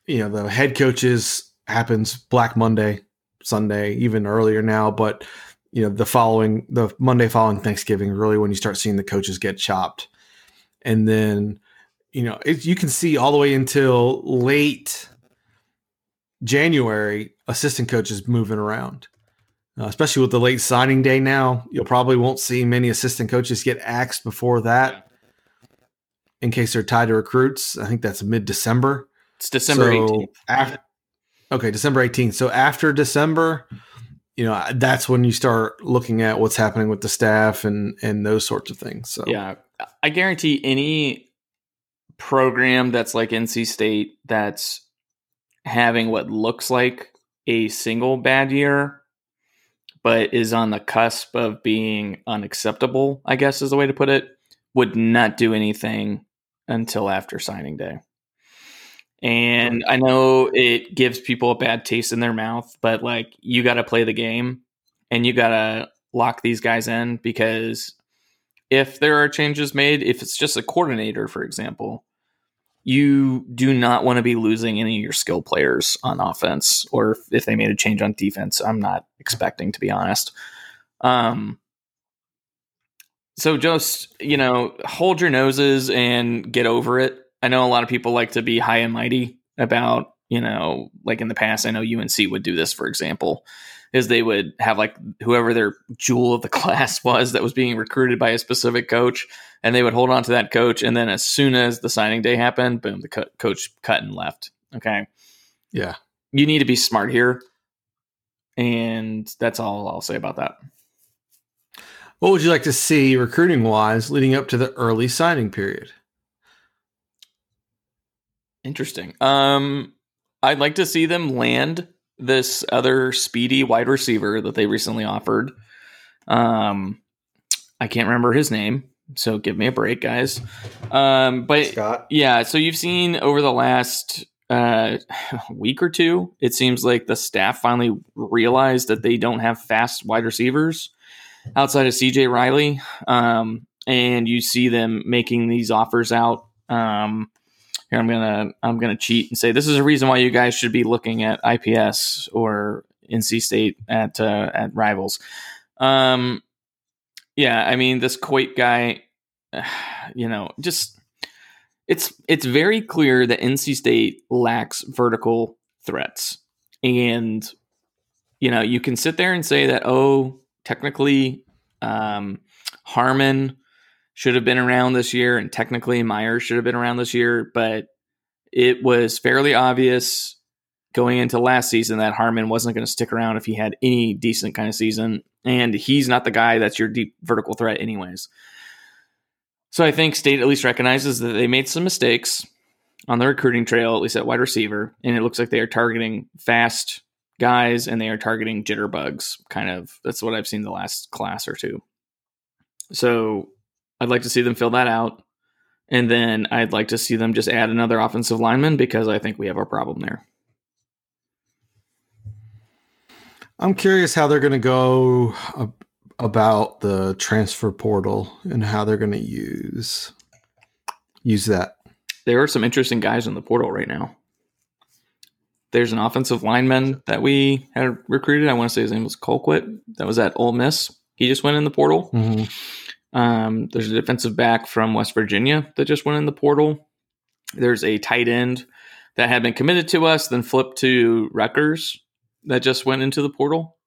you know the head coaches happens Black Monday, Sunday, even earlier now, but you know the following the Monday following Thanksgiving, really when you start seeing the coaches get chopped, and then you know, it, you can see all the way until late January, assistant coaches moving around. Uh, especially with the late signing day now, you'll probably won't see many assistant coaches get axed before that in case they're tied to recruits. I think that's mid December. It's December so 18th. After, Okay, December 18th. So after December, you know, that's when you start looking at what's happening with the staff and and those sorts of things. So Yeah. I guarantee any program that's like NC State that's having what looks like a single bad year but is on the cusp of being unacceptable, I guess is the way to put it, would not do anything until after signing day. And I know it gives people a bad taste in their mouth, but like you got to play the game and you got to lock these guys in because if there are changes made, if it's just a coordinator, for example, you do not want to be losing any of your skill players on offense, or if they made a change on defense. I'm not expecting, to be honest. Um, so just you know, hold your noses and get over it. I know a lot of people like to be high and mighty about you know, like in the past. I know UNC would do this, for example, is they would have like whoever their jewel of the [laughs] class was that was being recruited by a specific coach, and they would hold on to that coach, and then as soon as the signing day happened, boom, the co- coach cut and left. Okay, yeah, you need to be smart here, and that's all I'll say about that. What would you like to see recruiting wise leading up to the early signing period? Interesting. Um, I'd like to see them land this other speedy wide receiver that they recently offered. Um, I can't remember his name, so give me a break, guys. Um, but Scott. yeah, so you've seen over the last uh, [laughs] week or two, it seems like the staff finally realized that they don't have fast wide receivers outside of CJ Riley. Um, and you see them making these offers out. Um, here I'm gonna I'm gonna cheat and say this is a reason why you guys should be looking at IPS or NC State at uh, at rivals. Um, yeah, I mean this Coit guy, [sighs] you know, just it's it's very clear that NC State lacks vertical threats, and you know you can sit there and say that oh technically um, Harmon should have been around this year, and technically Meyers should have been around this year, but it was fairly obvious going into last season that Harmon wasn't going to stick around if he had any decent kind of season, and he's not the guy that's your deep vertical threat, anyways. So I think State at least recognizes that they made some mistakes on the recruiting trail, at least at wide receiver, and it looks like they are targeting fast guys and they are targeting jitterbugs. Kind of that's what I've seen the last class or two. So I'd like to see them fill that out. And then I'd like to see them just add another offensive lineman because I think we have a problem there. I'm curious how they're going to go about the transfer portal and how they're going to use use that. There are some interesting guys in the portal right now. There's an offensive lineman that we had recruited. I want to say his name was Colquitt. That was at Ole Miss. He just went in the portal. Mm-hmm. Um, there's a defensive back from West Virginia that just went in the portal. There's a tight end that had been committed to us, then flipped to Rutgers that just went into the portal.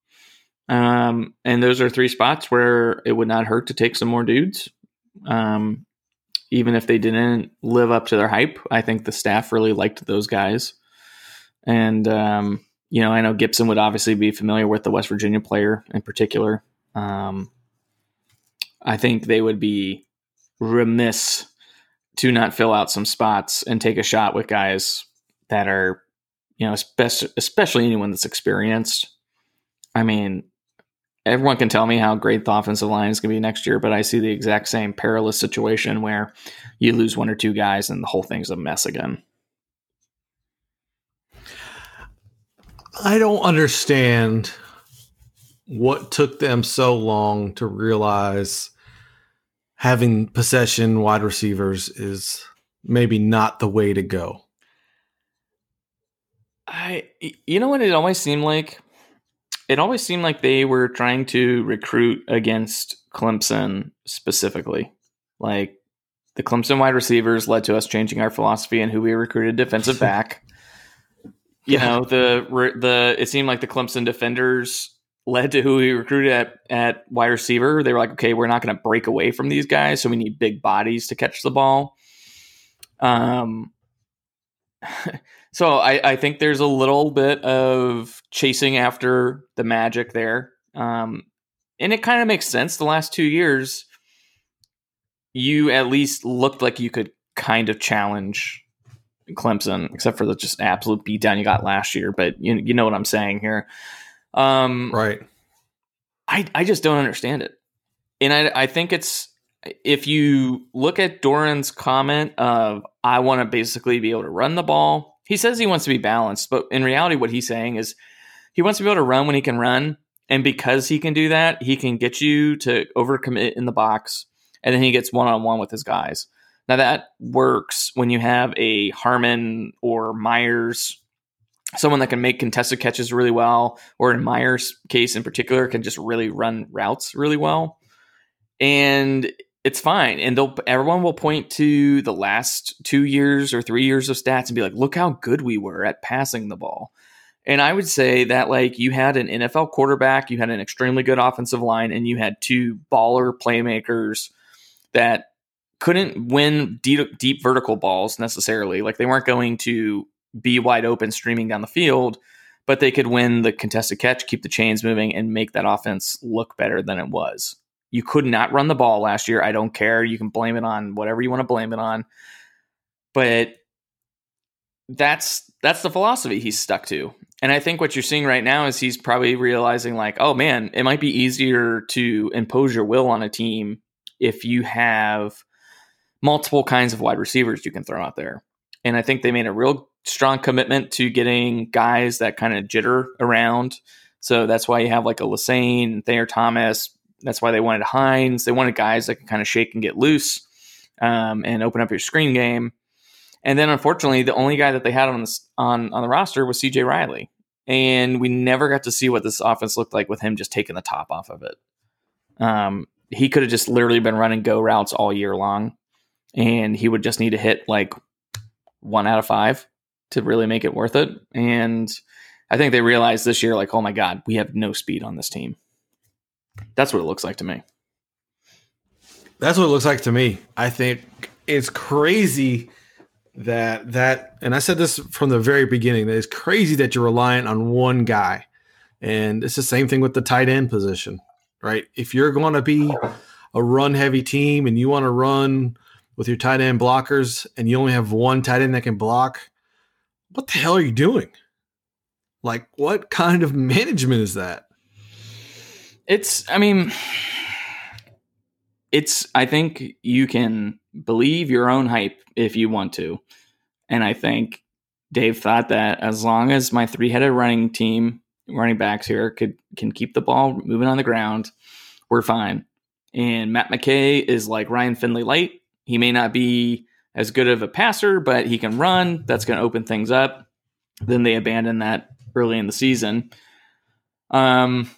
Um, and those are three spots where it would not hurt to take some more dudes. Um, even if they didn't live up to their hype, I think the staff really liked those guys. And, um, you know, I know Gibson would obviously be familiar with the West Virginia player in particular. Um, I think they would be remiss to not fill out some spots and take a shot with guys that are, you know, especially, anyone that's experienced. I mean, everyone can tell me how great the offensive line is going to be next year, but I see the exact same perilous situation where you lose one or two guys and the whole thing's a mess again. I don't understand what took them so long to realize having possession wide receivers is maybe not the way to go. I you know what it always seemed like it always seemed like they were trying to recruit against Clemson specifically. Like the Clemson wide receivers led to us changing our philosophy and who we recruited defensive back. [laughs] you know, the the it seemed like the Clemson defenders led to who we recruited at, at wide receiver. They were like, okay, we're not going to break away from these guys, so we need big bodies to catch the ball. Um, [laughs] so I, I think there's a little bit of chasing after the magic there. Um, and it kind of makes sense. The last two years, you at least looked like you could kind of challenge Clemson, except for the just absolute beatdown you got last year. But you you know what I'm saying here, um, right? I I just don't understand it, and I I think it's if you look at Doeren's comment of I want to basically be able to run the ball. He says he wants to be balanced, but in reality, what he's saying is he wants to be able to run when he can run, and because he can do that, he can get you to overcommit in the box, and then he gets one on one with his guys. Now that works when you have a Harmon or Meyers, someone that can make contested catches really well, or in Meyers' case in particular, can just really run routes really well. And it's fine. And they'll everyone will point to the last two years or three years of stats and be like, look how good we were at passing the ball. And I would say that like you had an NFL quarterback, you had an extremely good offensive line, and you had two baller playmakers that couldn't win deep, deep vertical balls necessarily. Like they weren't going to be wide open streaming down the field, but they could win the contested catch, keep the chains moving, and make that offense look better than it was. You could not run the ball last year. I don't care. You can blame it on whatever you want to blame it on. But that's that's the philosophy he's stuck to. And I think what you're seeing right now is he's probably realizing like, oh man, it might be easier to impose your will on a team if you have multiple kinds of wide receivers you can throw out there. And I think they made a real strong commitment to getting guys that kind of jitter around. So that's why you have like a Lassane, Thayer Thomas. That's why they wanted Hines. They wanted guys that can kind of shake and get loose um, and open up your screen game. And then unfortunately, the only guy that they had on the, on, on the roster was CJ Riley. And we never got to see what this offense looked like with him just taking the top off of it. Um, he could have just literally been running go routes all year long and he would just need to hit like one out of five to really make it worth it. And I think they realized this year, like, oh my God, we have no speed on this team. That's what it looks like to me. That's what it looks like to me. I think it's crazy that that and I said this from the very beginning that it's crazy that you're reliant on one guy. And it's the same thing with the tight end position, right? If you're going to be a run heavy team and you want to run with your tight end blockers and you only have one tight end that can block, what the hell are you doing? Like, what kind of [laughs] management is that? It's, I mean, it's, I think you can believe your own hype if you want to. And I think Dave thought that as long as my three headed running team, running backs here, could can keep the ball moving on the ground, we're fine. And Matt McKay is like Ryan Finley light. He may not be as good of a passer, but he can run. That's going to open things up. Then they abandon that early in the season. Um,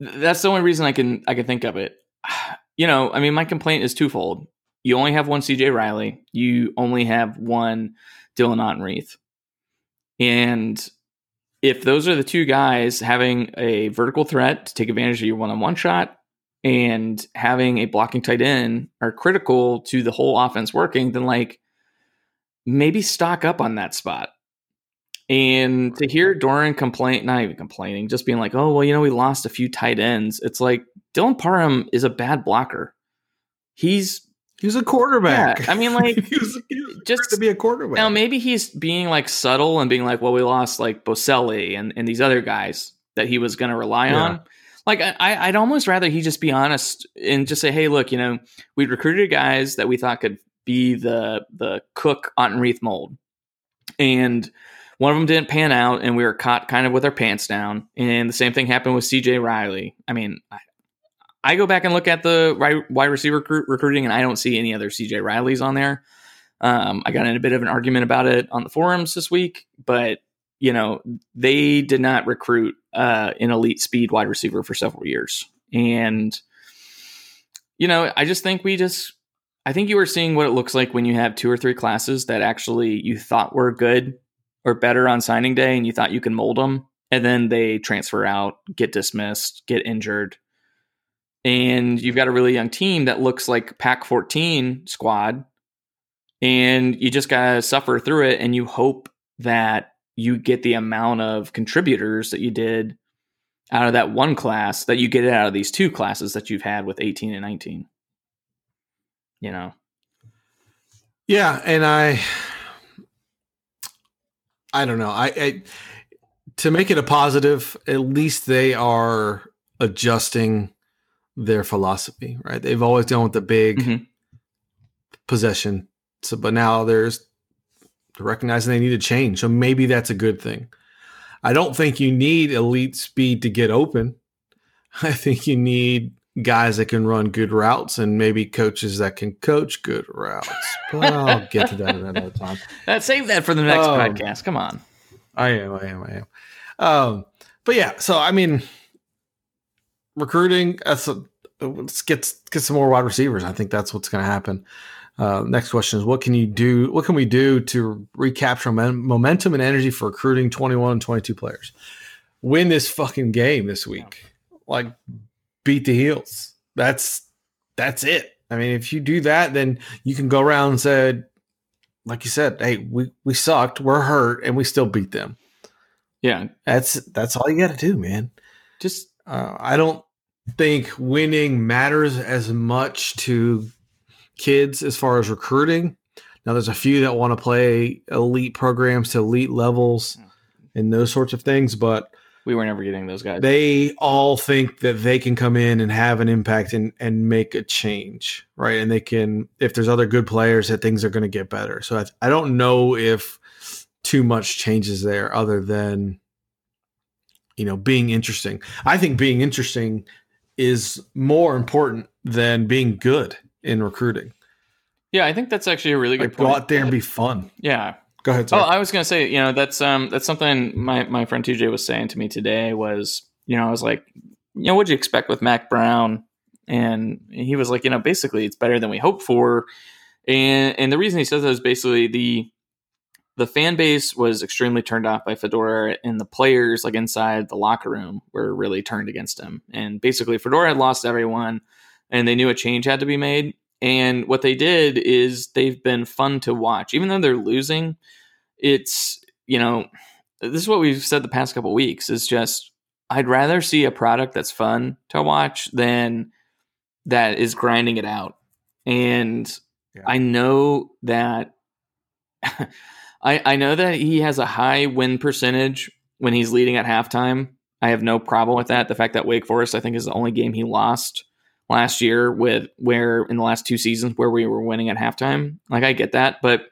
that's the only reason I can I can think of it. [sighs] You know, I mean, my complaint is twofold. You only have one CJ Riley. You only have one Dylan Autenrieth. And if those are the two guys having a vertical threat to take advantage of your one-on-one shot, and having a blocking tight end are critical to the whole offense working, then like maybe stock up on that spot. And to hear Doeren complain, not even complaining, just being like, oh, well, you know, we lost a few tight ends. It's like Dylan Parham is a bad blocker. He's He's a quarterback. Yeah, I mean, like, [laughs] he was, he was just to be a quarterback. Now, maybe he's being like subtle and being like, well, we lost like Boselli and, and these other guys that he was going to rely yeah. on. Like I, I'd almost rather he just be honest and just say, "Hey, look, you know, we recruited guys that we thought could be the the Cook Autenrieth mold, and one of them didn't pan out, and we were caught kind of with our pants down. And the same thing happened with C.J. Riley. I mean, I, I go back and look at the wide receiver recruiting, and I don't see any other C.J. Rileys on there. Um, I got in a bit of an argument about it on the forums this week, but you know, they did not recruit uh, an elite speed wide receiver for several years. And, you know, I just think we just, I think you were seeing what it looks like when you have two or three classes that actually you thought were good or better on signing day and you thought you can mold them. And then they transfer out, get dismissed, get injured. And you've got a really young team that looks like Pac 14 squad and you just gotta suffer through it, and you hope that you get the amount of contributors that you did out of that one class that you get it out of these two classes that you've had with 18 and 19 you know yeah and i i don't know. I, I to make it a positive at least they are adjusting their philosophy right? They've always done with the big mm-hmm. possession. So but now there's recognizing they need to change. So maybe that's a good thing. I don't think you need elite speed to get open. [laughs] I think you need guys that can run good routes and maybe coaches that can coach good routes. But I'll get to that another [laughs] time. Uh, save that for the next um, podcast. Come on. I am. I am. I am. Um, but yeah, so I mean, recruiting. That's a, let's get get some more wide receivers. I think that's what's going to happen. Uh, next question is what can you do? What can we do to recapture momentum and energy for recruiting 21 and 22 players? Win this fucking game this week. Like beat the heels. That's that's it. I mean, if you do that, then you can go around and say, like you said, hey, we we sucked, we're hurt, and we still beat them. Yeah, that's that's all you got to do, man. Just uh, I don't think winning matters as much to kids as far as recruiting. Now, there's a few that want to play elite programs to elite levels and those sorts of things, but we were never getting those guys. They all think that they can come in and have an impact and, and make a change, right? And they can, if there's other good players, that things are going to get better. So I, I don't know if too much changes there other than, you know, being interesting. I think being interesting is more important than being good in recruiting. Yeah, I think that's actually a really good like, point. Go out there and be fun. Yeah. Go ahead. Sorry. Oh, I was going to say, you know, that's um that's something my my friend TJ was saying to me today was, you know, I was like, you know, what'd you expect with Mack Brown? And he was like, you know, basically it's better than we hoped for. And and the reason he says that is basically the the fan base was extremely turned off by Fedora, and the players, like inside the locker room, were really turned against him. And basically, Fedora had lost everyone and they knew a change had to be made. And what they did is they've been fun to watch, even though they're losing. It's you know, this is what we've said the past couple weeks. Is just I'd rather see a product that's fun to watch than that is grinding it out. And yeah. I know that [laughs] I, I know that he has a high win percentage when he's leading at halftime. I have no problem with that. The fact that Wake Forest, I think, is the only game he lost last year with where in the last two seasons where we were winning at halftime. Like I get that, but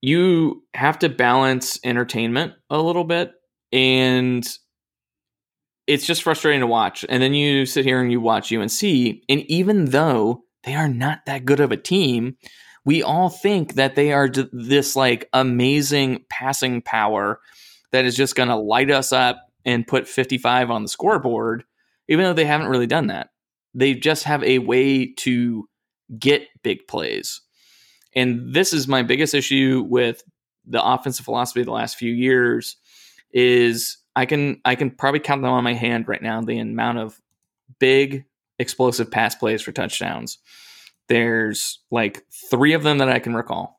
you have to balance entertainment a little bit and it's just frustrating to watch. And then you sit here and you watch UNC and even though they are not that good of a team, we all think that they are this like amazing passing power that is just going to light us up and put 55 on the scoreboard even though they haven't really done that they just have a way to get big plays. And this is my biggest issue with the offensive philosophy of the last few years is I can I can probably count them on my hand right now the amount of big explosive pass plays for touchdowns. There's like 3 of them that I can recall.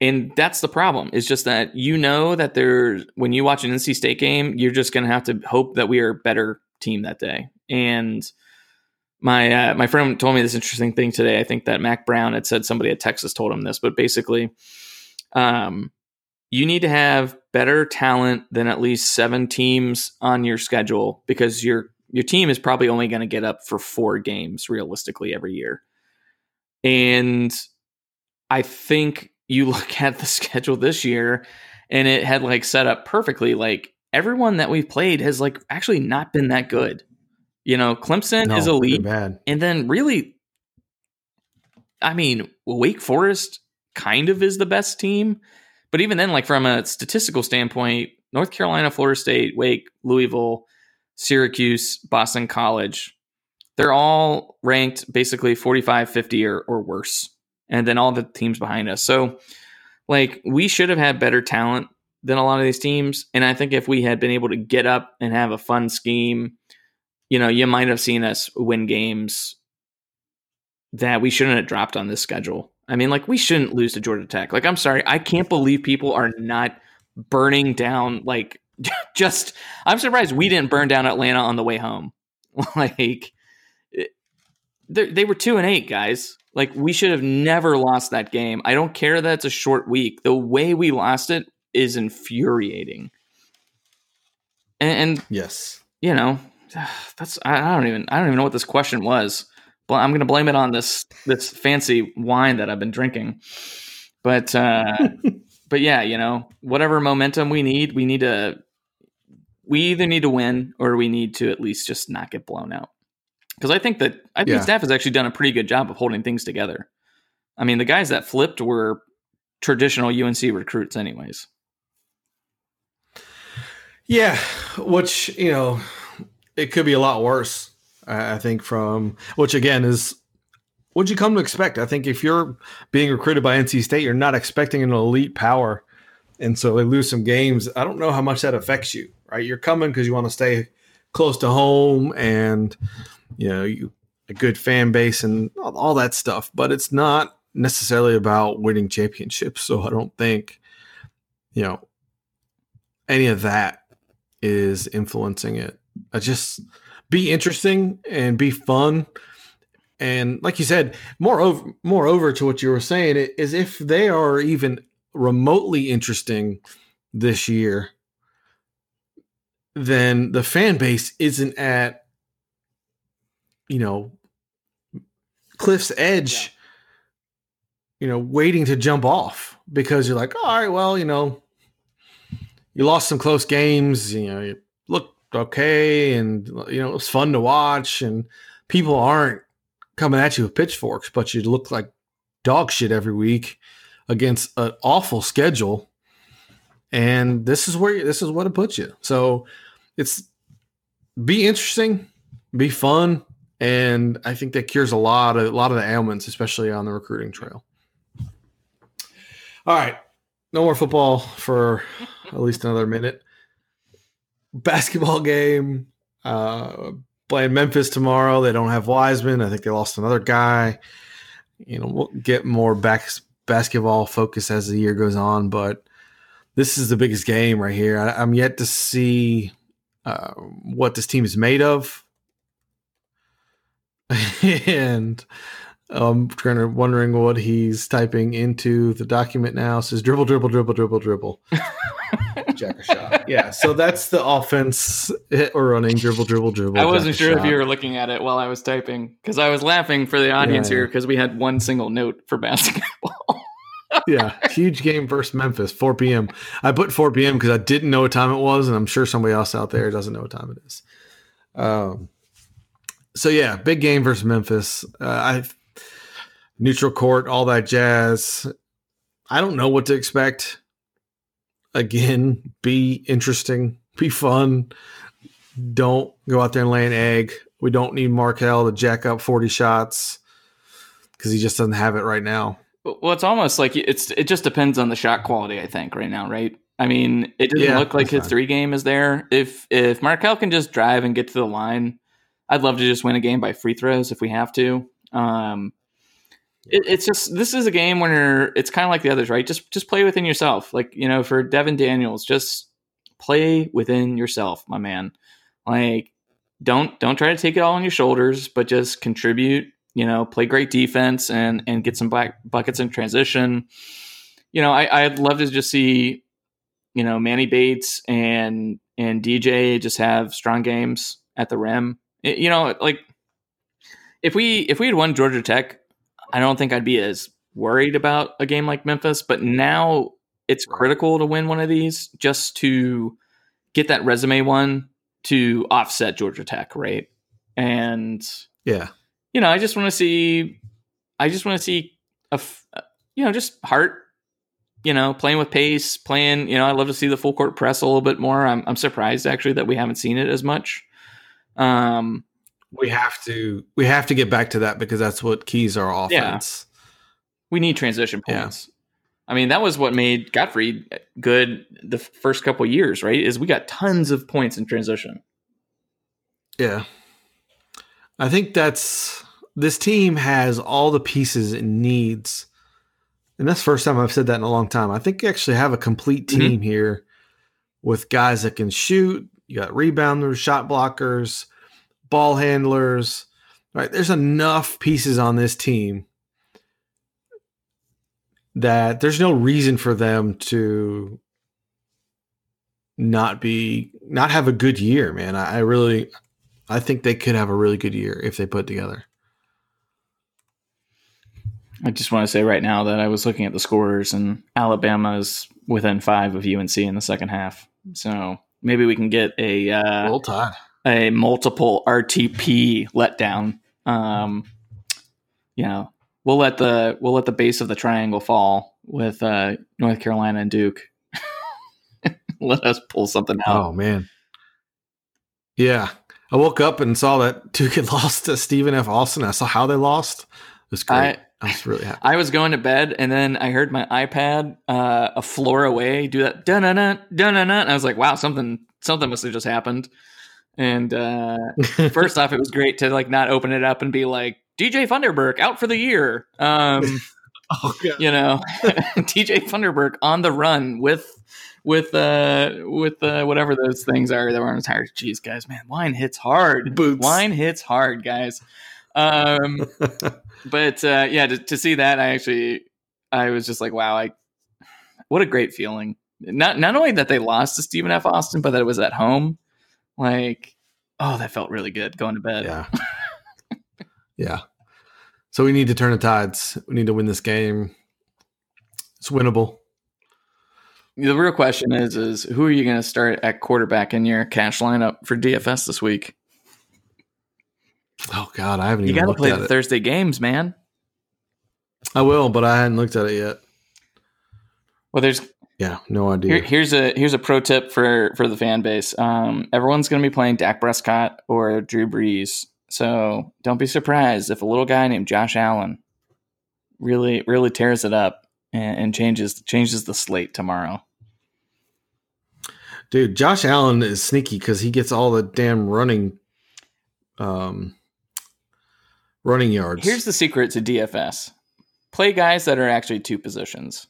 And that's the problem. It's just that you know that there's when you watch an NC State game, you're just going to have to hope that we are a better team that day. And my uh, my friend told me this interesting thing today. I think that Mack Brown had said somebody at Texas told him this, but basically, um, you need to have better talent than at least seven teams on your schedule because your your team is probably only going to get up for four games realistically every year. And I think you [laughs] look at the schedule this year and it had like set up perfectly. Like everyone that we've played has like actually not been that good. You know, Clemson no, is elite, and then really, I mean, Wake Forest kind of is the best team, but even then, like from a statistical standpoint, North Carolina, Florida State, Wake, Louisville, Syracuse, Boston College, they're all ranked basically 45, 50 or, or worse. And then all the teams behind us. So, like, we should have had better talent than a lot of these teams. And I think if we had been able to get up and have a fun scheme, you know, you might have seen us win games that we shouldn't have dropped on this schedule. I mean, like we shouldn't lose to Georgia Tech. Like, I'm sorry, I can't believe people are not burning down. Like, [laughs] just I'm surprised we didn't burn down Atlanta on the way home. [laughs] like, eh, they were two and eight guys. Like, we should have never lost that game. I don't care that it's a short week. The way we lost it is infuriating. And, and yes, you know, [sighs] that's I, don't even I don't even know what this question was. But I'm going to blame it on this this fancy wine that I've been drinking. But uh, [laughs] but yeah, you know, whatever momentum we need, we need to we either need to win or we need to at least just not get blown out. Because I think that I think yeah. staff has actually done a pretty good job of holding things together. I mean, the guys that flipped were traditional UNC recruits, anyways. Yeah, which you know, it could be a lot worse. I think from which again is what you come to expect. I think if you're being recruited by NC State, you're not expecting an elite power, and so they lose some games. I don't know how much that affects you. Right, you're coming because you want to stay close to home and you know you a good fan base and all, all that stuff, but it's not necessarily about winning championships. So I don't think you know any of that is influencing it. I just be interesting and be fun. And like you said, moreover, moreover to what you were saying, is if they are even remotely interesting this year, then the fan base isn't at, you know, cliff's edge, yeah. you know, waiting to jump off because you're like, oh, all right, well, you know, you lost some close games. You know, you looked okay, and you know it was fun to watch. And people aren't coming at you with pitchforks, but you look like dog shit every week against an awful schedule. And this is where this is what it puts you. So it's be interesting, be fun, and I think that cures a lot of a lot of the ailments, especially on the recruiting trail. All right, no more football for at least another minute. Basketball game. Uh, playing Memphis tomorrow. They don't have Wiseman. I think they lost another guy. You know, we'll get more back basketball focus as the year goes on, but this is the biggest game right here. I, am yet to see uh, what this team is made of, [laughs] and I'm trying to wondering what he's typing into the document now. It says dribble, dribble, dribble, dribble, dribble. [laughs] Jacker shot. Yeah. So that's the offense hit or running dribble, dribble, dribble. I wasn't sure shot. if you were looking at it while I was typing because I was laughing for the audience yeah, here because we had one single note for basketball. [laughs] yeah, huge game versus Memphis, 4 p.m. I put 4 p.m. because I didn't know what time it was, and I'm sure somebody else out there doesn't know what time it is. Um, so yeah, big game versus Memphis. Uh, I neutral court, all that jazz. I don't know what to expect. Again, be interesting, be fun. Don't go out there and lay an egg. We don't need Markell to jack up 40 shots because he just doesn't have it right now. Well, it's almost like it's it just depends on the shot quality, I think, right now, right? I mean, it doesn't yeah, look like his fine. three game is there. If if Markell can just drive and get to the line, I'd love to just win a game by free throws if we have to. Um, it, it's just this is a game where it's kind of like the others, right? Just just play within yourself. Like you know, for Devin Daniels, just play within yourself, my man. Like don't don't try to take it all on your shoulders, but just contribute. You know, play great defense and and get some black buckets in transition. You know, I, I'd love to just see, you know, Manny Bates and and DJ just have strong games at the rim. It, you know, like if we if we had won Georgia Tech, I don't think I'd be as worried about a game like Memphis, but now it's critical to win one of these just to get that resume one to offset Georgia Tech, right? And yeah, you know, I just want to see, I just want to see a, you know, just heart, you know, playing with pace, playing. You know, I love to see the full court press a little bit more. I'm, I'm surprised actually that we haven't seen it as much. Um, we have to we have to get back to that because that's what keys our offense. Yeah. We need transition points. Yeah. I mean, that was what made Gottfried good the first couple years, right? Is we got tons of points in transition. Yeah. I think that's this team has all the pieces it needs and that's the first time I've said that in a long time. I think you actually have a complete Mhm. team here with guys that can shoot. You got rebounders, shot blockers, ball handlers. Right? There's enough pieces on this team that there's no reason for them to not be not have a good year, man. I, I really I think they could have a really good year if they put together. I just want to say right now that I was looking at the scores and Alabama is within five of UNC in the second half. So maybe we can get a uh, Roll Tide. A multiple RTP letdown. Um, you know, we'll let the we'll let the base of the triangle fall with uh, North Carolina and Duke. [laughs] let us pull something out. Oh man. Yeah. I woke up and saw that Duke had [laughs] lost to Stephen F. Austin. I saw how they lost. It was great. I, I was really happy. I was going to bed and then I heard my iPad uh, a floor away do that dun dun dun dun dun. And I was like, wow, something something must have just happened. And uh, [laughs] first off, it was great to like not open it up and be like DJ Funderburk out for the year. Um, [laughs] oh, you know, [laughs] DJ Funderburk on the run with with uh with uh whatever those things are that were on his tires. Jeez, guys, man, wine hits hard. Boots. Wine hits hard, guys. Um, but uh, yeah, to, to see that, I actually, I was just like, wow, I, what a great feeling. Not not only that they lost to Stephen F. Austin, but that it was at home. Like, oh, that felt really good going to bed. Yeah. yeah. So we need to turn the tides. We need to win this game. It's winnable. The real question is, is who are you going to start at quarterback in your cash lineup for DFS this week? Oh God, I haven't You even got to play the it. Thursday games, man. I will, but I hadn't looked at it yet. Well, there's Yeah, no idea. Here, here's a here's a pro tip for for the fan base. Um, everyone's going to be playing Dak Prescott or Drew Brees, so don't be surprised if a little guy named Josh Allen really really tears it up and, and changes changes the slate tomorrow. Dude, Josh Allen is sneaky because he gets all the damn running um running yards. Here's the secret to DFS: play guys that are actually two positions.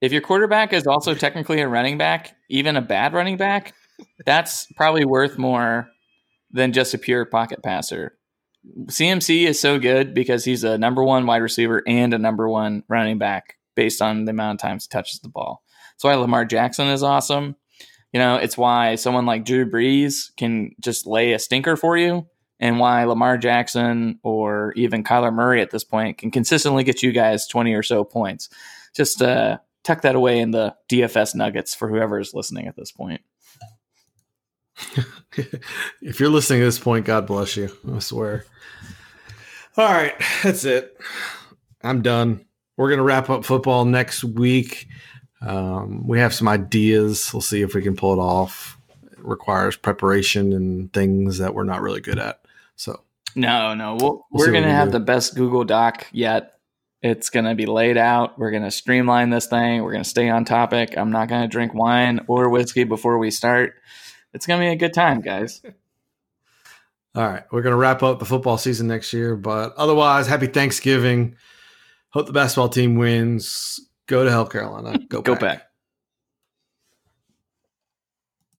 If your quarterback is also technically a running back, even a bad running back, that's probably worth more than just a pure pocket passer. CMC is so good because he's a number one wide receiver and a number one running back based on the amount of times he touches the ball. That's why Lamar Jackson is awesome. You know, it's why someone like Drew Brees can just lay a stinker for you, and why Lamar Jackson or even Kyler Murray at this point can consistently get you guys 20 or so points. Just uh, tuck that away in the DFS nuggets for whoever is listening at this point. [laughs] if you're listening at this point, God bless you. I swear. All right, that's it. I'm done. We're gonna wrap up football next week. Um, we have some ideas. We'll see if we can pull it off. It requires preparation and things that we're not really good at. So No, no, we'll, We'll see we're gonna we have do. the best Google Doc yet. It's gonna be laid out. We're gonna streamline this thing. We're gonna stay on topic. I'm not gonna drink wine or whiskey before we start. It's gonna be a good time, guys. [laughs] All right, we're going to wrap up the football season next year, but otherwise, happy Thanksgiving. Hope the basketball team wins. Go to hell, Carolina. Go, Go back. back.